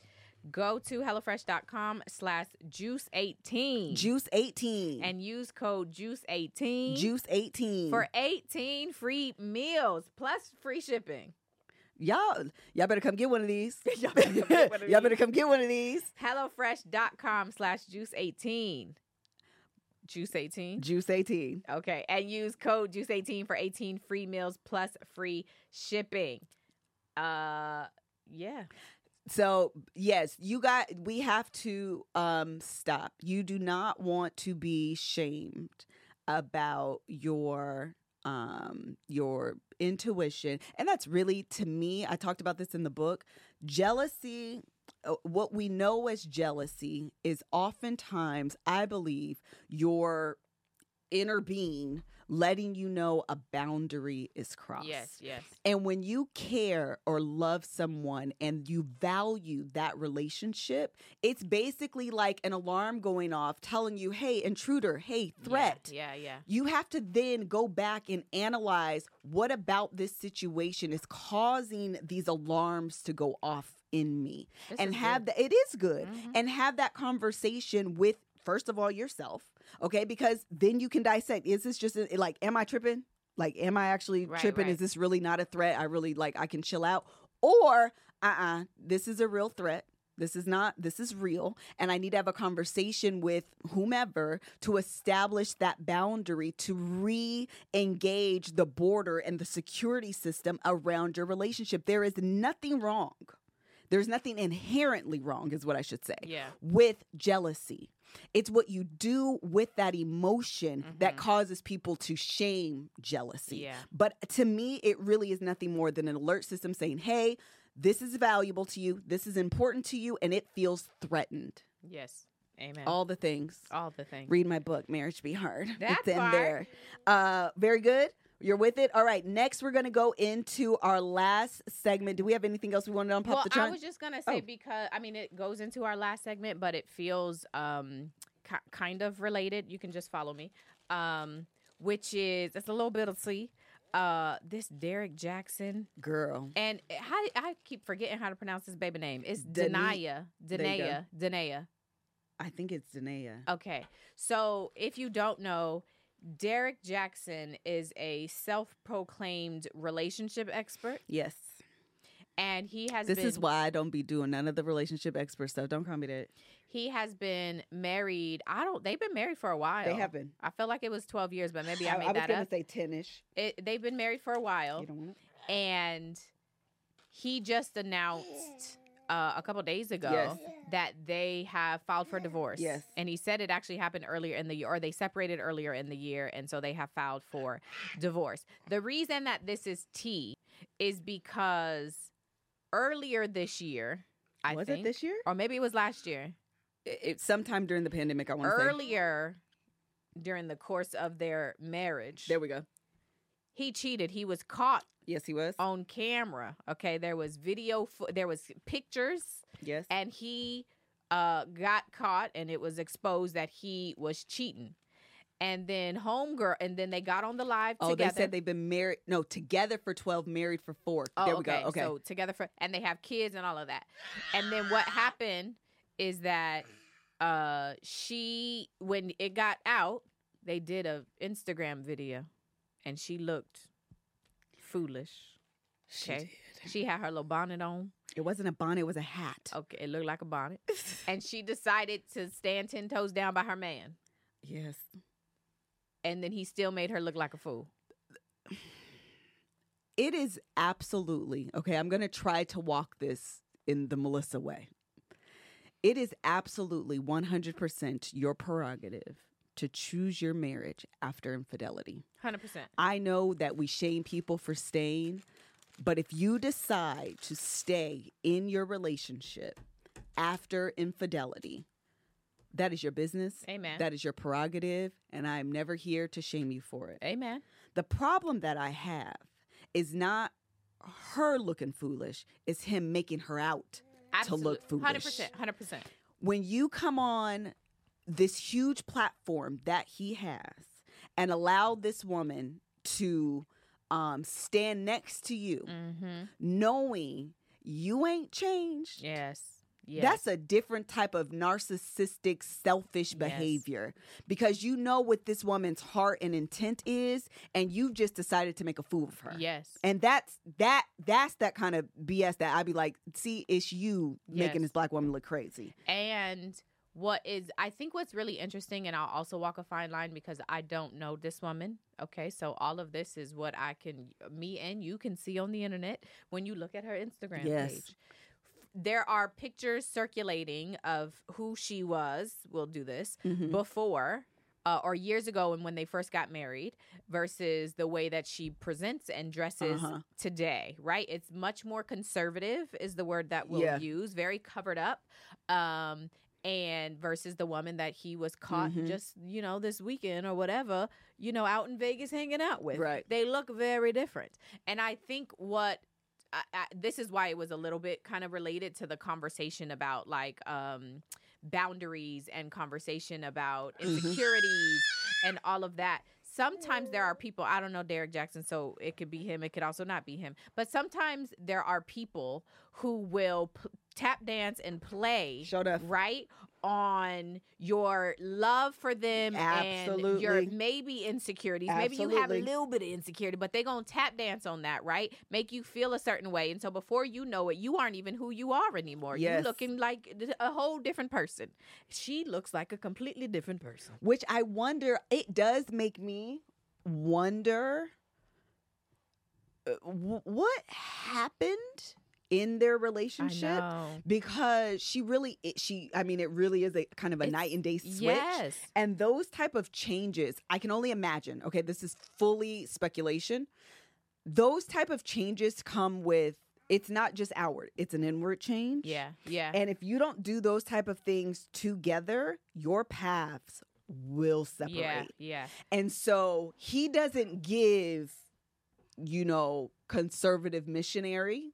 Go to HelloFresh.com slash juice18 Juice 18. and use code juice18 Juice 18. for 18 free meals plus free shipping. Y'all y'all better come get one of these. Y'all better come get one of Y'all better these. come get one of these. HelloFresh.com slash juice18. Juice18. Juice 18. Okay. And use code juice18 for 18 free meals plus free shipping. Uh yeah. So yes, you got we have to um stop. You do not want to be shamed about your um your intuition. And that's really to me, I talked about this in the book. Jealousy uh, what we know as jealousy is oftentimes, I believe, your inner being letting you know a boundary is crossed. Yes, yes. And when you care or love someone and you value that relationship, it's basically like an alarm going off telling you, hey, intruder, hey, threat. Yeah, yeah. yeah. You have to then go back and analyze what about this situation is causing these alarms to go off in me This and have that it is good Mhm. and have that conversation with first of all yourself okay because then you can dissect is this just a, like am i tripping? Like am i actually Right, tripping? Right. is this really not a threat? I really like i can chill out. Or uh-uh this is a real threat. This is not this is real. And i need to have a conversation with whomever to establish that boundary to re-engage the border and the security system around your relationship. There is nothing wrong. There's nothing inherently wrong is what i should say Yeah. with jealousy. It's what you do with that emotion that Mhm. causes people to shame jealousy. Yeah. But to me, it really is nothing more than an alert system saying, hey, this is valuable to you, this is important to you, and it feels threatened. Yes. Amen. All the things. All the things. Read my book, Marriage Be Hard. That it's in there. Uh, very good. You're with it. All right. Next, we're going to go into our last segment. Do we have anything else we want to unpop well, the I was just gonna say Oh. because I mean it goes into our last segment, but it feels um ki- kind of related. You can just follow me. Um, which is it's a little bit of see. Uh, this Derrick Jaxn Girl. and how I keep forgetting how to pronounce his baby name. It's Denaya. Denaya, Denaya. I think it's Danae. Okay. So if you don't know, Derrick Jaxn is a self-proclaimed relationship expert, Yes. and he has This been is why I don't be doing none of the relationship expert stuff. Don't call me that. he has been married. I don't. They've been married for a while. They have been. I feel like it was twelve years, but maybe I, made I, made was that gonna up. say ten-ish. They've been married for a while, You don't want it? and he just announced uh, a couple days ago Yes. that they have filed for divorce. Yes. and he said it actually happened earlier in the year, or they separated earlier in the year, and so they have filed for divorce. The reason that this is T is because earlier this year, I was think, it this year? or maybe it was last year. It, it- sometime during the pandemic. I want to say. earlier during the course of their marriage There we go. He cheated he was caught Yes, he was. on camera okay there was video fo- there was pictures yes. and he uh got caught and it was exposed that he was cheating and then homegirl and then they got on the live Oh, together they said they've been married. No, together for twelve, married for four. Oh, there we okay. go. Okay. So together for and they have kids and all of that. And then what happened is that uh she when it got out, they did a Instagram video and she looked foolish. She Okay. did. She had her little bonnet on. It wasn't a bonnet. It was a hat. Okay, it looked like a bonnet. and she decided to stand 10 toes down by her man. yes. And then he still made her look like a fool. It is absolutely okay. I'm going to try to walk this in the Melissa way. It is absolutely 100% your prerogative to choose your marriage after infidelity. Hundred percent. I know that we shame people for staying, but if you decide to stay in your relationship after infidelity, that is your business. Amen. That is your prerogative, and I am never here to shame you for it. Amen. The problem that I have is not her looking foolish, it's him making her out to look foolish. Hundred percent. Hundred percent. When you come on this huge platform that he has and allow this woman to um, stand next to you, Mm-hmm. knowing you ain't changed. Yes. Yes. That's a different type of narcissistic, selfish Yes. behavior because you know what this woman's heart and intent is, and you've just decided to make a fool of her. yes. And that's that that's that kind of BS that I'd be like, see, it's you making this black woman look crazy. And what is I think what's really interesting, and I'll also walk a fine line because I don't know this woman. Okay, so all of this is what I can, me and you can see on the internet when you look at her Instagram Yes. page. There are pictures circulating of who she was. We'll do this Mhm. before. Uh, or years ago, and when they first got married, versus the way that she presents and dresses Uh-huh. today, right? It's much more conservative, is the word that we'll Yeah. use, very covered up. Um, and versus the woman that he was caught Mhm. just you know this weekend or whatever you know out in vegas hanging out with Right. they look very different and i think what I, I, this is why it was a little bit kind of related to the conversation about like um boundaries and conversation about Mhm. insecurities and all of that sometimes there are people i don't know Derrick Jaxn so it could be him it could also not be him but sometimes there are people who will p- tap dance and play Showed up. right on your love for them and your maybe insecurities. Maybe you have a little bit of insecurity but they're gonna tap dance on that right? Make you feel a certain way. And so before you know it you aren't even who you are anymore. You're looking like a whole different person. She looks like a completely different person. Which I wonder, it does make me wonder uh, what happened in their relationship because she really it, she I mean it really is a kind of a It's- night and day switch. yes And those type of changes, I can only imagine. Okay, this is fully speculation. Those type of changes come with it's not just outward, it's an inward change. yeah yeah And if you don't do those type of things together, your paths will separate. yeah yeah And so he doesn't give, you know, conservative missionary.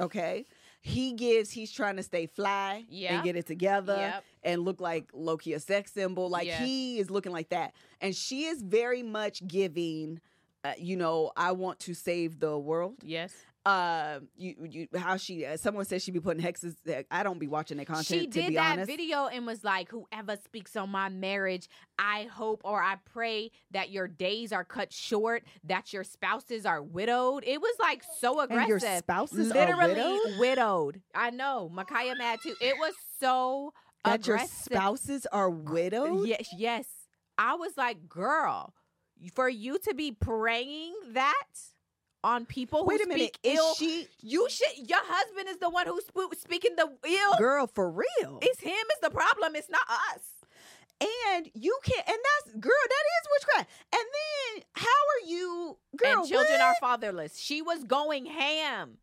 Okay. He gives, he's trying to stay fly Yeah. and get it together Yep. and look like lowkey a sex symbol. Like Yeah. he is looking like that. And she is very much giving, uh, you know, I want to save the world. yes Uh, you, you, how she, uh, someone said she be putting hexes. I don't be watching that content. she did that honest. video and was like whoever speaks on my marriage i hope or i pray that your days are cut short that your spouses are widowed it was like so And aggressive your spouses are literally widowed? widowed i know Micaiah mad too it was so that your spouses are widowed. yes yes i was like girl for you to be praying that on people who Wait a minute, speak is ill she you should your husband is the one who's sp- speaking the ill girl for real? it's him is the problem. It's not us. and you can't. And that's girl. That is witchcraft. And then how are you, girl? and children what? are fatherless. She was going ham.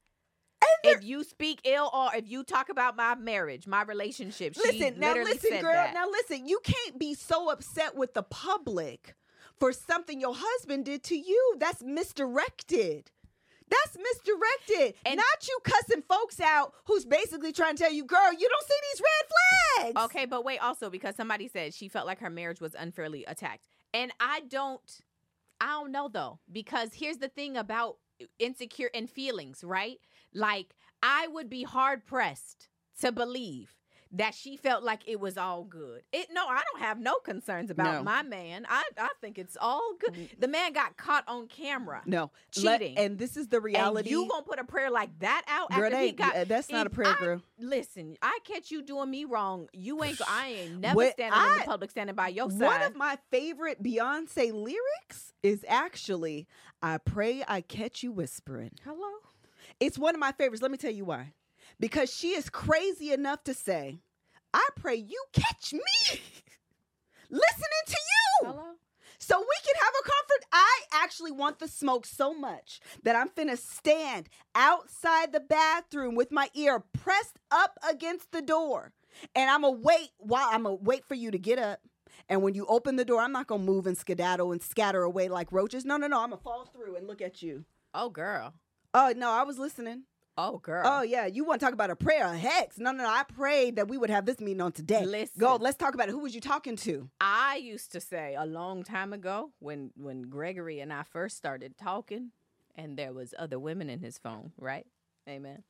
And If you speak ill or if you talk about my marriage, my relationship, she listen now. Listen, said girl. that. Now listen. You can't be so upset with the public for something your husband did to you. That's misdirected. That's misdirected. And- Not you cussing folks out who's basically trying to tell you, girl, you don't see these red flags. Okay, but wait, also because somebody said she felt like her marriage was unfairly attacked. And I don't I don't know though, because here's the thing about insecure and feelings, right? Like I would be hard pressed to believe that she felt like it was all good. It no, I don't have no concerns about No. my man. I I think it's all good. Mm. The man got caught on camera. No. Let- Cheating. and this is the reality. And you gonna put a prayer like that out girl, after he got that's not a prayer, I- girl. Listen, I catch you doing me wrong. You ain't. I ain't never What standing in the public, standing by your side. One of my favorite Beyonce lyrics is actually, I pray I catch you whispering. Hello. It's one of my favorites. Let me tell you why. Because she is crazy enough to say, I pray you catch me listening to you. Hello? So we can have a comfort. I actually want the smoke so much that I'm finna stand outside the bathroom with my ear pressed up against the door. And I'm gonna wait while I'm gonna wait for you to get up. And when you open the door, I'm not gonna move and skedaddle and scatter away like roaches. No, no, no. I'm gonna fall through and look at you. Oh, girl. Oh, no, I was listening. Oh, girl. Oh, yeah. You want to talk about a prayer of hex? No, no, no. I prayed that we would have this meeting on today. Listen. Go, let's talk about it. Who was you talking to? I used to say a long time ago when when Gregory and I first started talking and there was other women in his phone, right? Amen.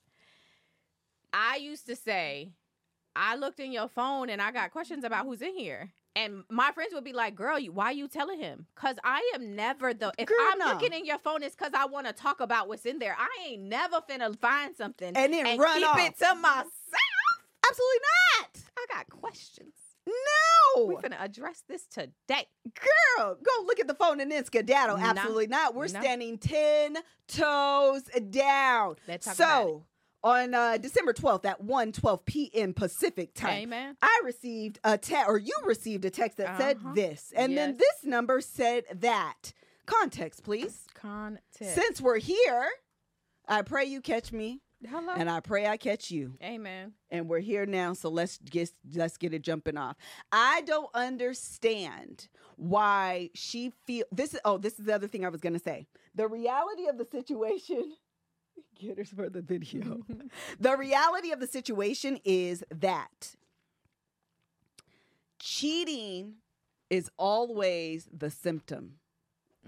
I used to say, I looked in your phone and I got questions about who's in here. And my friends would be like, "Girl, you, why you telling him?" Cause I am never the. If Girl, I'm no. looking in your phone, it's cause I want to talk about what's in there. I ain't never finna find something And then run keep off. it to myself. Absolutely not. I got questions. No. We finna address this today. Girl, go look at the phone and then skedaddle. No. Absolutely not. We're No. standing 10 toes down. Let's talk so. On uh, December 12th at 1 12 p.m. Pacific time, Amen. I received a text, or you received a text that said Uh-huh. this. And then this number said that. Context, please. Context. Since we're here, I pray you catch me, Hello. and I pray I catch you. Amen. and we're here now so let's get let's get it jumping off i don't understand why she feel this is oh this is the other thing i was going to say the reality of the situation get her for the video the reality of the situation is that cheating is always the symptom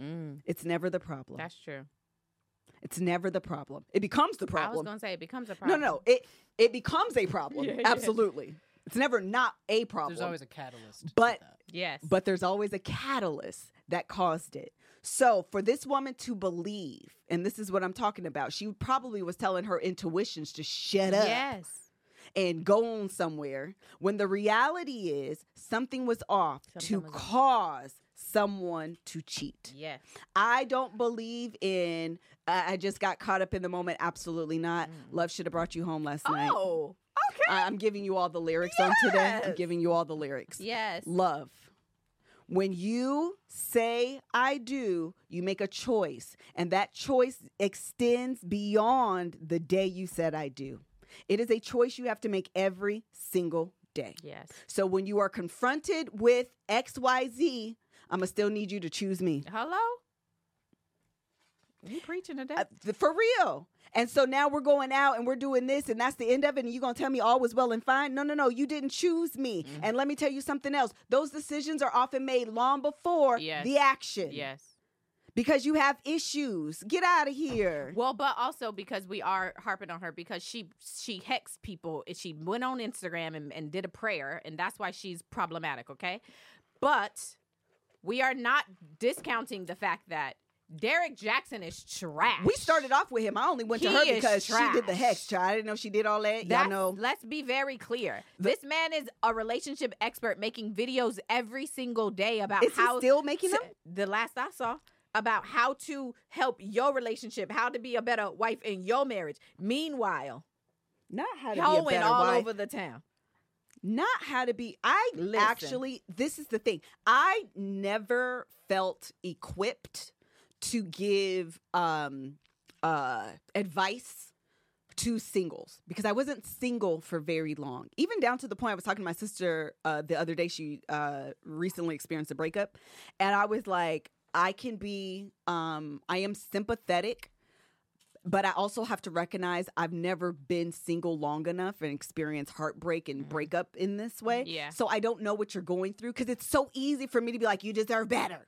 Mm, it's never the problem that's true. it's never the problem it becomes the problem. I was gonna say it becomes a problem. no problem. no it it becomes a problem Yeah, yeah. absolutely it's never not a problem There's always a catalyst. But- Yes. but there's always a catalyst that caused it. So for this woman to believe, and this is what I'm talking about, she probably was telling her intuitions to shut up Yes. and go on somewhere when the reality is something was off to Something was off. cause someone to cheat. Yes. I don't believe in I I just got caught up in the moment. Absolutely not. Love should have brought you home last night. Oh. Okay. I- I'm giving you all the lyrics on today. I'm giving you all the lyrics yes. love. When you say I do, you make a choice, and that choice extends beyond the day you said I do. It is a choice you have to make every single day. Yes. So when you are confronted with XYZ, I'm going to still need you to choose me. Hello. You preaching today? Uh, for real. And so now we're going out and we're doing this, and that's the end of it. And you're going to tell me all was well and fine? No, no, no. You didn't choose me. Mm-hmm. And let me tell you something else. Those decisions are often made long before Yes. the action. yes. Because you have issues. Get out of here. Well, but also because we are harping on her because she she hexed people. and She went on Instagram and, and did a prayer, and that's why she's problematic. Okay, but we are not discounting the fact that Derrick Jaxn is trash. We started off with him. I only went to her because she did the hex. Child. I didn't know she did all that. Y'all know. Let's be very clear. The- this man is a relationship expert, making videos every single day about Is he how still making to- them? The last I saw about how to help your relationship, how to be a better wife in your marriage. Meanwhile, Not how to be a better all wife. over the town. not how to be i Listen. actually this is the thing i never felt equipped to give um uh advice to singles because i wasn't single for very long even down to the point i was talking to my sister uh the other day she uh recently experienced a breakup and i was like i can be um i am sympathetic but I also have to recognize I've never been single long enough and experienced heartbreak and breakup in this way. Yeah. So I don't know what you're going through because it's so easy for me to be like, you deserve better.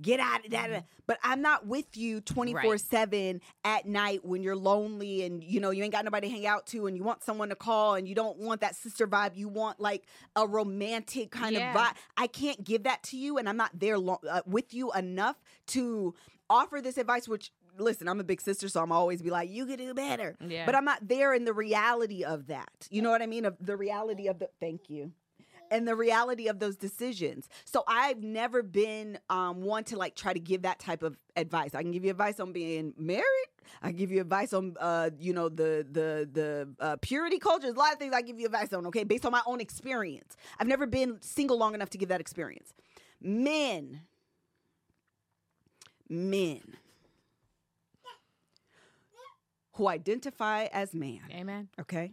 Get out of that. But I'm not with you 24 7 at night when you're lonely and you know you ain't got nobody to hang out to and you want someone to call and you don't want that sister vibe. You want like a romantic kind Yeah. of vibe. I can't give that to you and I'm not there lo- uh, with you enough to offer this advice, which listen, I'm a big sister, so I'm always be like, you could do better. Yeah. But I'm not there in the reality of that. You know what I mean? Of the reality of the thank you. And the reality of those decisions. So I've never been um, one to like try to give that type of advice. I can give you advice on being married. I give you advice on, uh, you know, the the the uh, purity culture. There's a lot of things I give you advice on. Okay, based on my own experience. I've never been single long enough to give that experience. Men, men who identify as man. Amen. Okay.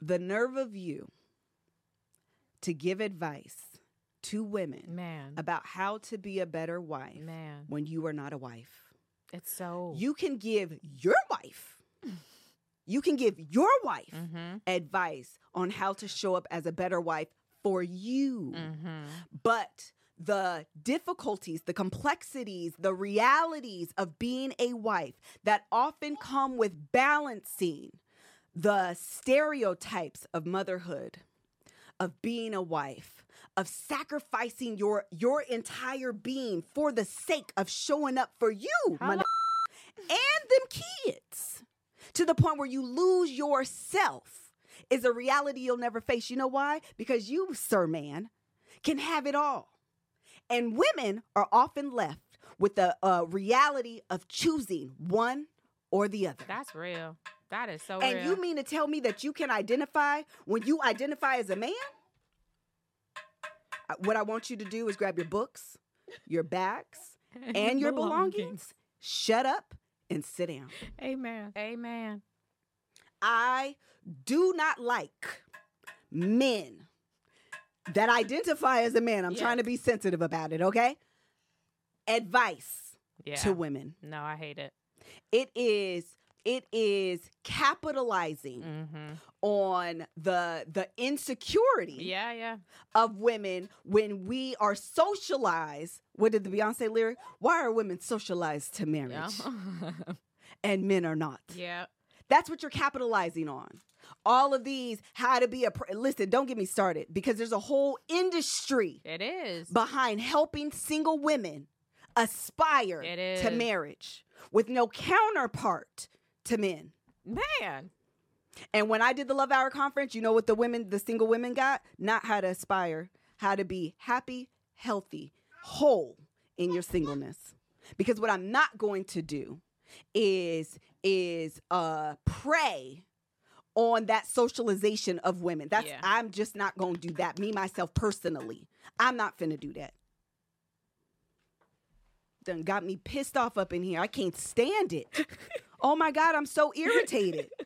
The nerve of you to give advice to women Man. about how to be a better wife Man. when you are not a wife. It's so. You can give your wife, you can give your wife Mm-hmm. advice on how to show up as a better wife for you. Mm-hmm. But the difficulties, the complexities, the realities of being a wife that often come with balancing the stereotypes of motherhood, of being a wife, of sacrificing your your entire being for the sake of showing up for you, mother- and them kids, to the point where you lose yourself is a reality you'll never face. You know why? Because you, sir man, can have it all. And women are often left with the uh, reality of choosing one or the other. That's real. That is so and real. you mean to tell me that you can identify when you identify as a man? Uh, What I want you to do is grab your books, your bags, and your belongings. Shut up and sit down. Amen. Amen. I do not like men that identify as a man. I'm Yeah. trying to be sensitive about it, okay? Advice Yeah. to women. no, I hate it. It is it is capitalizing Mm-hmm. on the the insecurity Yeah, yeah. of women when we are socialized. What did the Beyonce lyric? Why are women socialized to marriage Yeah. and men are not? yeah. That's what you're capitalizing on. All of these, how to be a pr- listen. Don't get me started because there's a whole industry It is. behind helping single women aspire to marriage with no counterpart to men. Man. And when I did the Love Hour conference, you know what the women, the single women got? Not how to aspire, how to be happy, healthy, whole in your singleness. Because what I'm not going to do is is uh prey on that socialization of women. That's Yeah. I'm just not going to do that. Me myself personally, I'm not finna do that. Done got me pissed off up in here. I can't stand it. oh my god, I'm so irritated.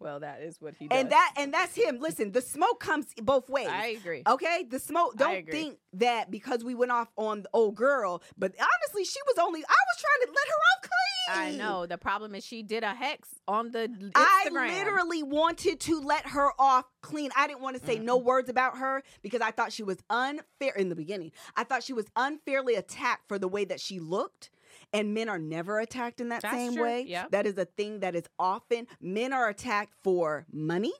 Well, that is what he does. And that and that's him. Listen, the smoke comes both ways. I agree. Okay, the smoke. Don't think that because we went off on the old girl, but honestly, she was only. I was trying to let her off clean I know. The problem is she did a hex on the Instagram. I literally wanted to let her off clean. I didn't want to say no words about her because I thought she was unfair in the beginning. I thought she was unfairly attacked for the way that she looked. And men are never attacked in that That's same true. way. Yep. That is a thing that is often men are attacked for money.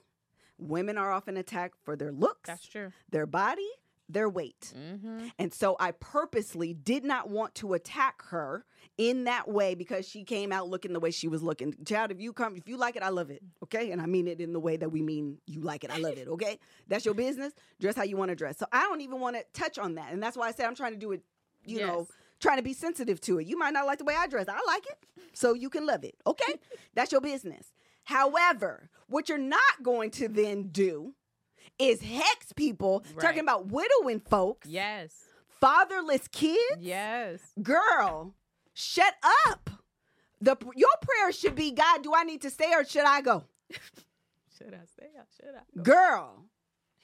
Women are often attacked for their looks, That's true. their body, their weight. Mm-hmm. And so I purposely did not want to attack her in that way because she came out looking the way she was looking. Child, if you come, if you like it, I love it. Okay. And I mean it in the way that we mean you like it. I love it. Okay. That's your business. Dress how you want to dress. So I don't even want to touch on that. And that's why I said I'm trying to do it, you know, Yes. Trying to be sensitive to it. You might not like the way I dress. I like it. So you can love it. Okay. That's your business. However, what you're not going to then do is hex people Right. talking about widowing folks Yes. fatherless kids Yes. girl shut up the your prayer should be god do i need to stay or should i go Should I stay or Should I? girl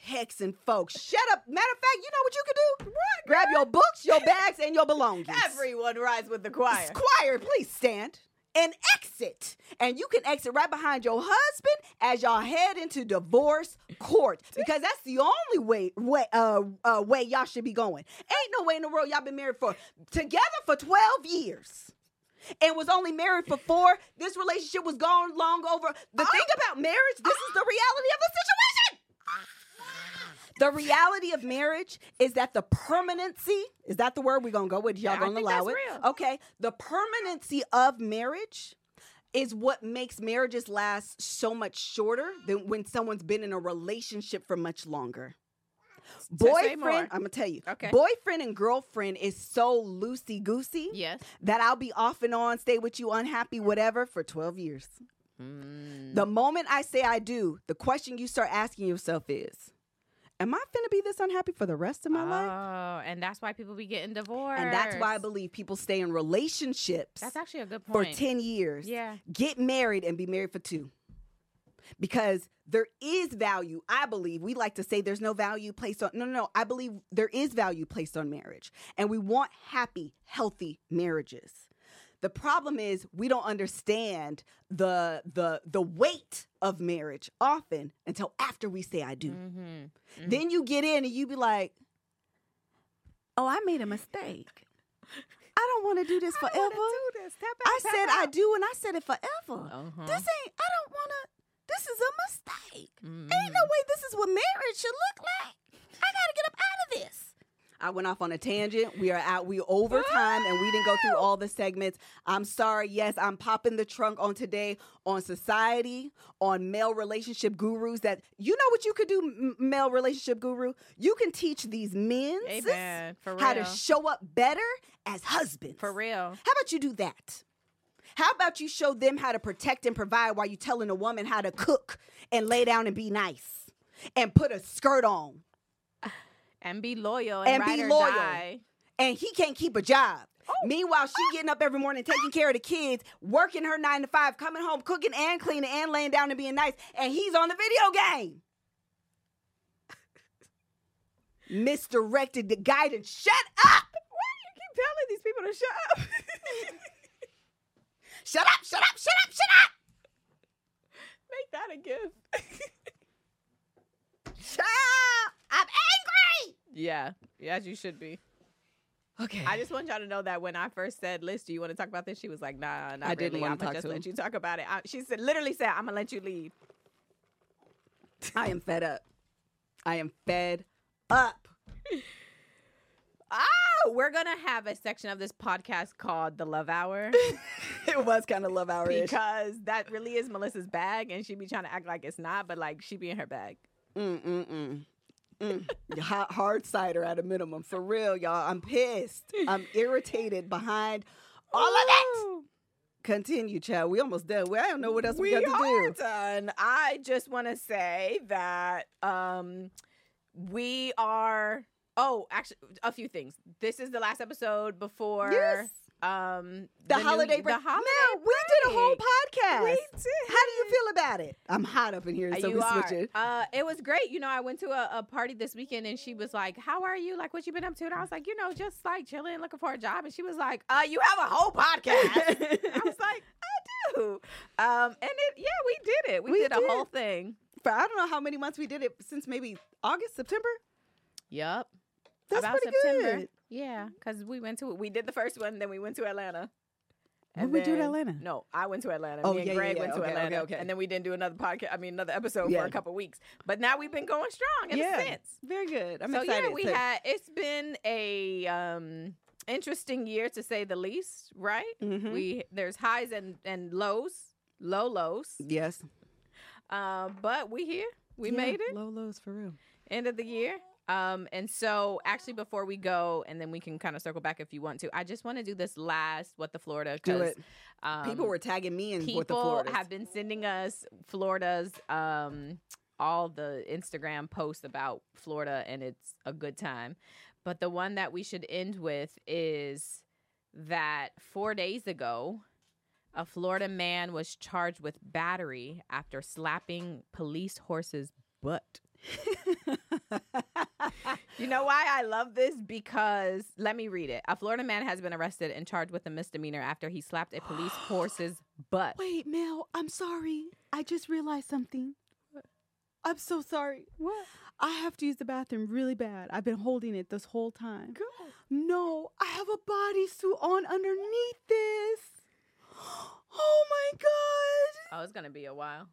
hexing folks shut up matter of fact you know what you can do What? grab your books your bags and your belongings Everyone rise with the choir. Choir, please stand and exit. And you can exit right behind your husband as y'all head into divorce court because that's the only way way uh, uh way y'all should be going. Ain't no way in the world y'all been married for together for 12 years. And was only married for four. This relationship was gone long over. The thing about marriage, this is the reality of the situation. The reality of marriage is that the permanency is that the word we're gonna go with? Y'all Yeah, gonna allow it? real. Okay. The permanency of marriage is what makes marriages last so much shorter than when someone's been in a relationship for much longer. Boyfriend, I'm gonna tell you. Okay. Boyfriend and girlfriend is so loosey goosey Yes. that I'll be off and on, stay with you, unhappy, whatever, for 12 years. Mm. The moment I say I do, the question you start asking yourself is, Am I finna be this unhappy for the rest of my life? Oh, and that's why people be getting divorced. And that's why I believe people stay in relationships that's actually a good point. for 10 years. Yeah. Get married and be married for two. Because there is value, I believe. We like to say there's no value placed on no no no. I believe there is value placed on marriage. And we want happy, healthy marriages. The problem is we don't understand the the the weight of marriage often until after we say I do. Mm-hmm. Then you get in and you be like, "Oh, I made a mistake. I don't want to do this forever. I said I do, and I said it forever. Uh-huh. This ain't. I don't want to. This is a mistake. Mhm. Ain't no way this is what marriage should look like. I gotta get up out of this." I went off on a tangent. We are out. We over time, and we didn't go through all the segments. I'm sorry. Yes, I'm popping the trunk on today on society, on male relationship gurus. That you know what you could do, m- male relationship guru. You can teach these men sis, Amen. For how to show up better as husbands. For real. How about you do that? How about you show them how to protect and provide while you telling a woman how to cook and lay down and be nice and put a skirt on And be loyal and, And be loyal. die. and he can't keep a job. Oh. Meanwhile, she getting up every morning, taking care of the kids, working her nine to five, coming home, cooking and cleaning and laying down and being nice, and he's on the video game. Misdirected the guidance. Shut up! Why do you keep telling these people to shut up. Shut up! Shut up! Shut up! Shut up! Make that a gift. Shut up! I'm angry. Yeah. Yeah, as you should be. Okay. I just want y'all to know that when I first said, Liz, do you want to talk about this? She was like, nah, not I didn't really. I'm gonna talk just to let him. you talk about it. I, she said, literally said, I'm gonna let you leave." I am fed up. I am fed up. Oh, we're gonna have a section of this podcast called the Love Hour it was kind of love hour because that really is Melissa's bag, and she be trying to act like it's not, but like she be in her bag. Mm mm mm. Mm. Hot, hard cider at a minimum. For real, y'all. I'm pissed. I'm irritated behind all of it. Continue, child. We almost done. We, I don't know what else we, we got to are do. done. I just want to say that um, we are. Oh, actually, a few things. This is the last episode before Yes. Um The, new- holiday break. The holiday Mel, we did a whole podcast. We did. How do you feel about it? I'm hot up in here, so you we are. switch it. Uh, it was great. You know, I went to a, a party this weekend and she was like, How are you? Like, what you been up to? And I was like, You know, just like chilling, looking for a job. And she was like, Uh, you have a whole podcast. I was like, I do. Um, and it, yeah, we did it. We, We did, did. a whole thing. For I don't know how many months we did it since maybe August, September. Yep. That's About pretty September. good. Yeah, because we went to we did the first one, then we went to Atlanta. What we do to Atlanta? No, I went to Atlanta. Oh, Me and yeah, yeah, Greg yeah. went to Okay, okay, Atlanta, okay. and then we didn't do another podcast. I mean, another episode for a couple weeks. But now we've been going strong ever yeah, since. very good. I'm so excited. yeah, we to- had. It's been a um interesting year to say the least. Right? Mhm. We there's highs and and lows, low lows. yes, Um, but we here. We Yeah, made it. Low lows for real. end of the year. Um, and so actually before we go, and then we can kind of circle back if you want to, I just want to do this last what the Florida Do it. Um, People were tagging me in people with the have been sending us Florida's um all the Instagram posts about Florida and it's a good time. But the one that we should end with is that 4 days ago a Florida man was charged with battery after slapping police horse's butt. You know why I love this? Because let me read it. A Florida man has been arrested and charged with a misdemeanor after he slapped a police horse's butt. Wait, Mel, I'm sorry. I just realized something. I'm so sorry. What? I have to use the bathroom really bad. I've been holding it this whole time. No, I have a bodysuit on underneath this. Oh my god. Oh, it's gonna be a while.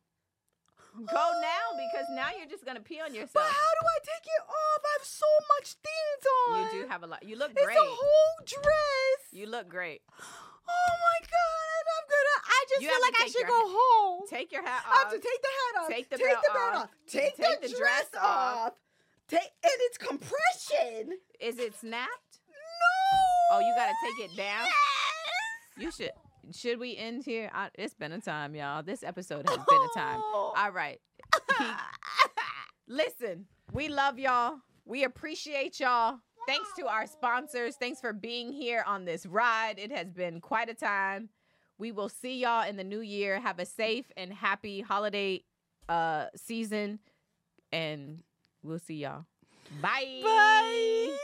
Go now because now you're just gonna pee on yourself. But how do I take it off? I have so much things on. You do have a lot. You look great. It's a whole dress. You look great. Oh my god, I'm gonna. I just You feel like I should go hat- home. Take your hat off. I have to take the hat off. Take the take the belt off. off. Take, Take the, the dress dress off. off. Take and it's compression. Is it snapped? No. Oh, you gotta take it down? Yes. You should. Should we end here? I, it's been a time, y'all. This episode has been a time. Oh. All right. Listen, we love y'all. We appreciate y'all. Thanks to our sponsors. Thanks for being here on this ride. It has been quite a time. We will see y'all in the new year. Have a safe and happy holiday uh season and we'll see y'all. Bye. Bye.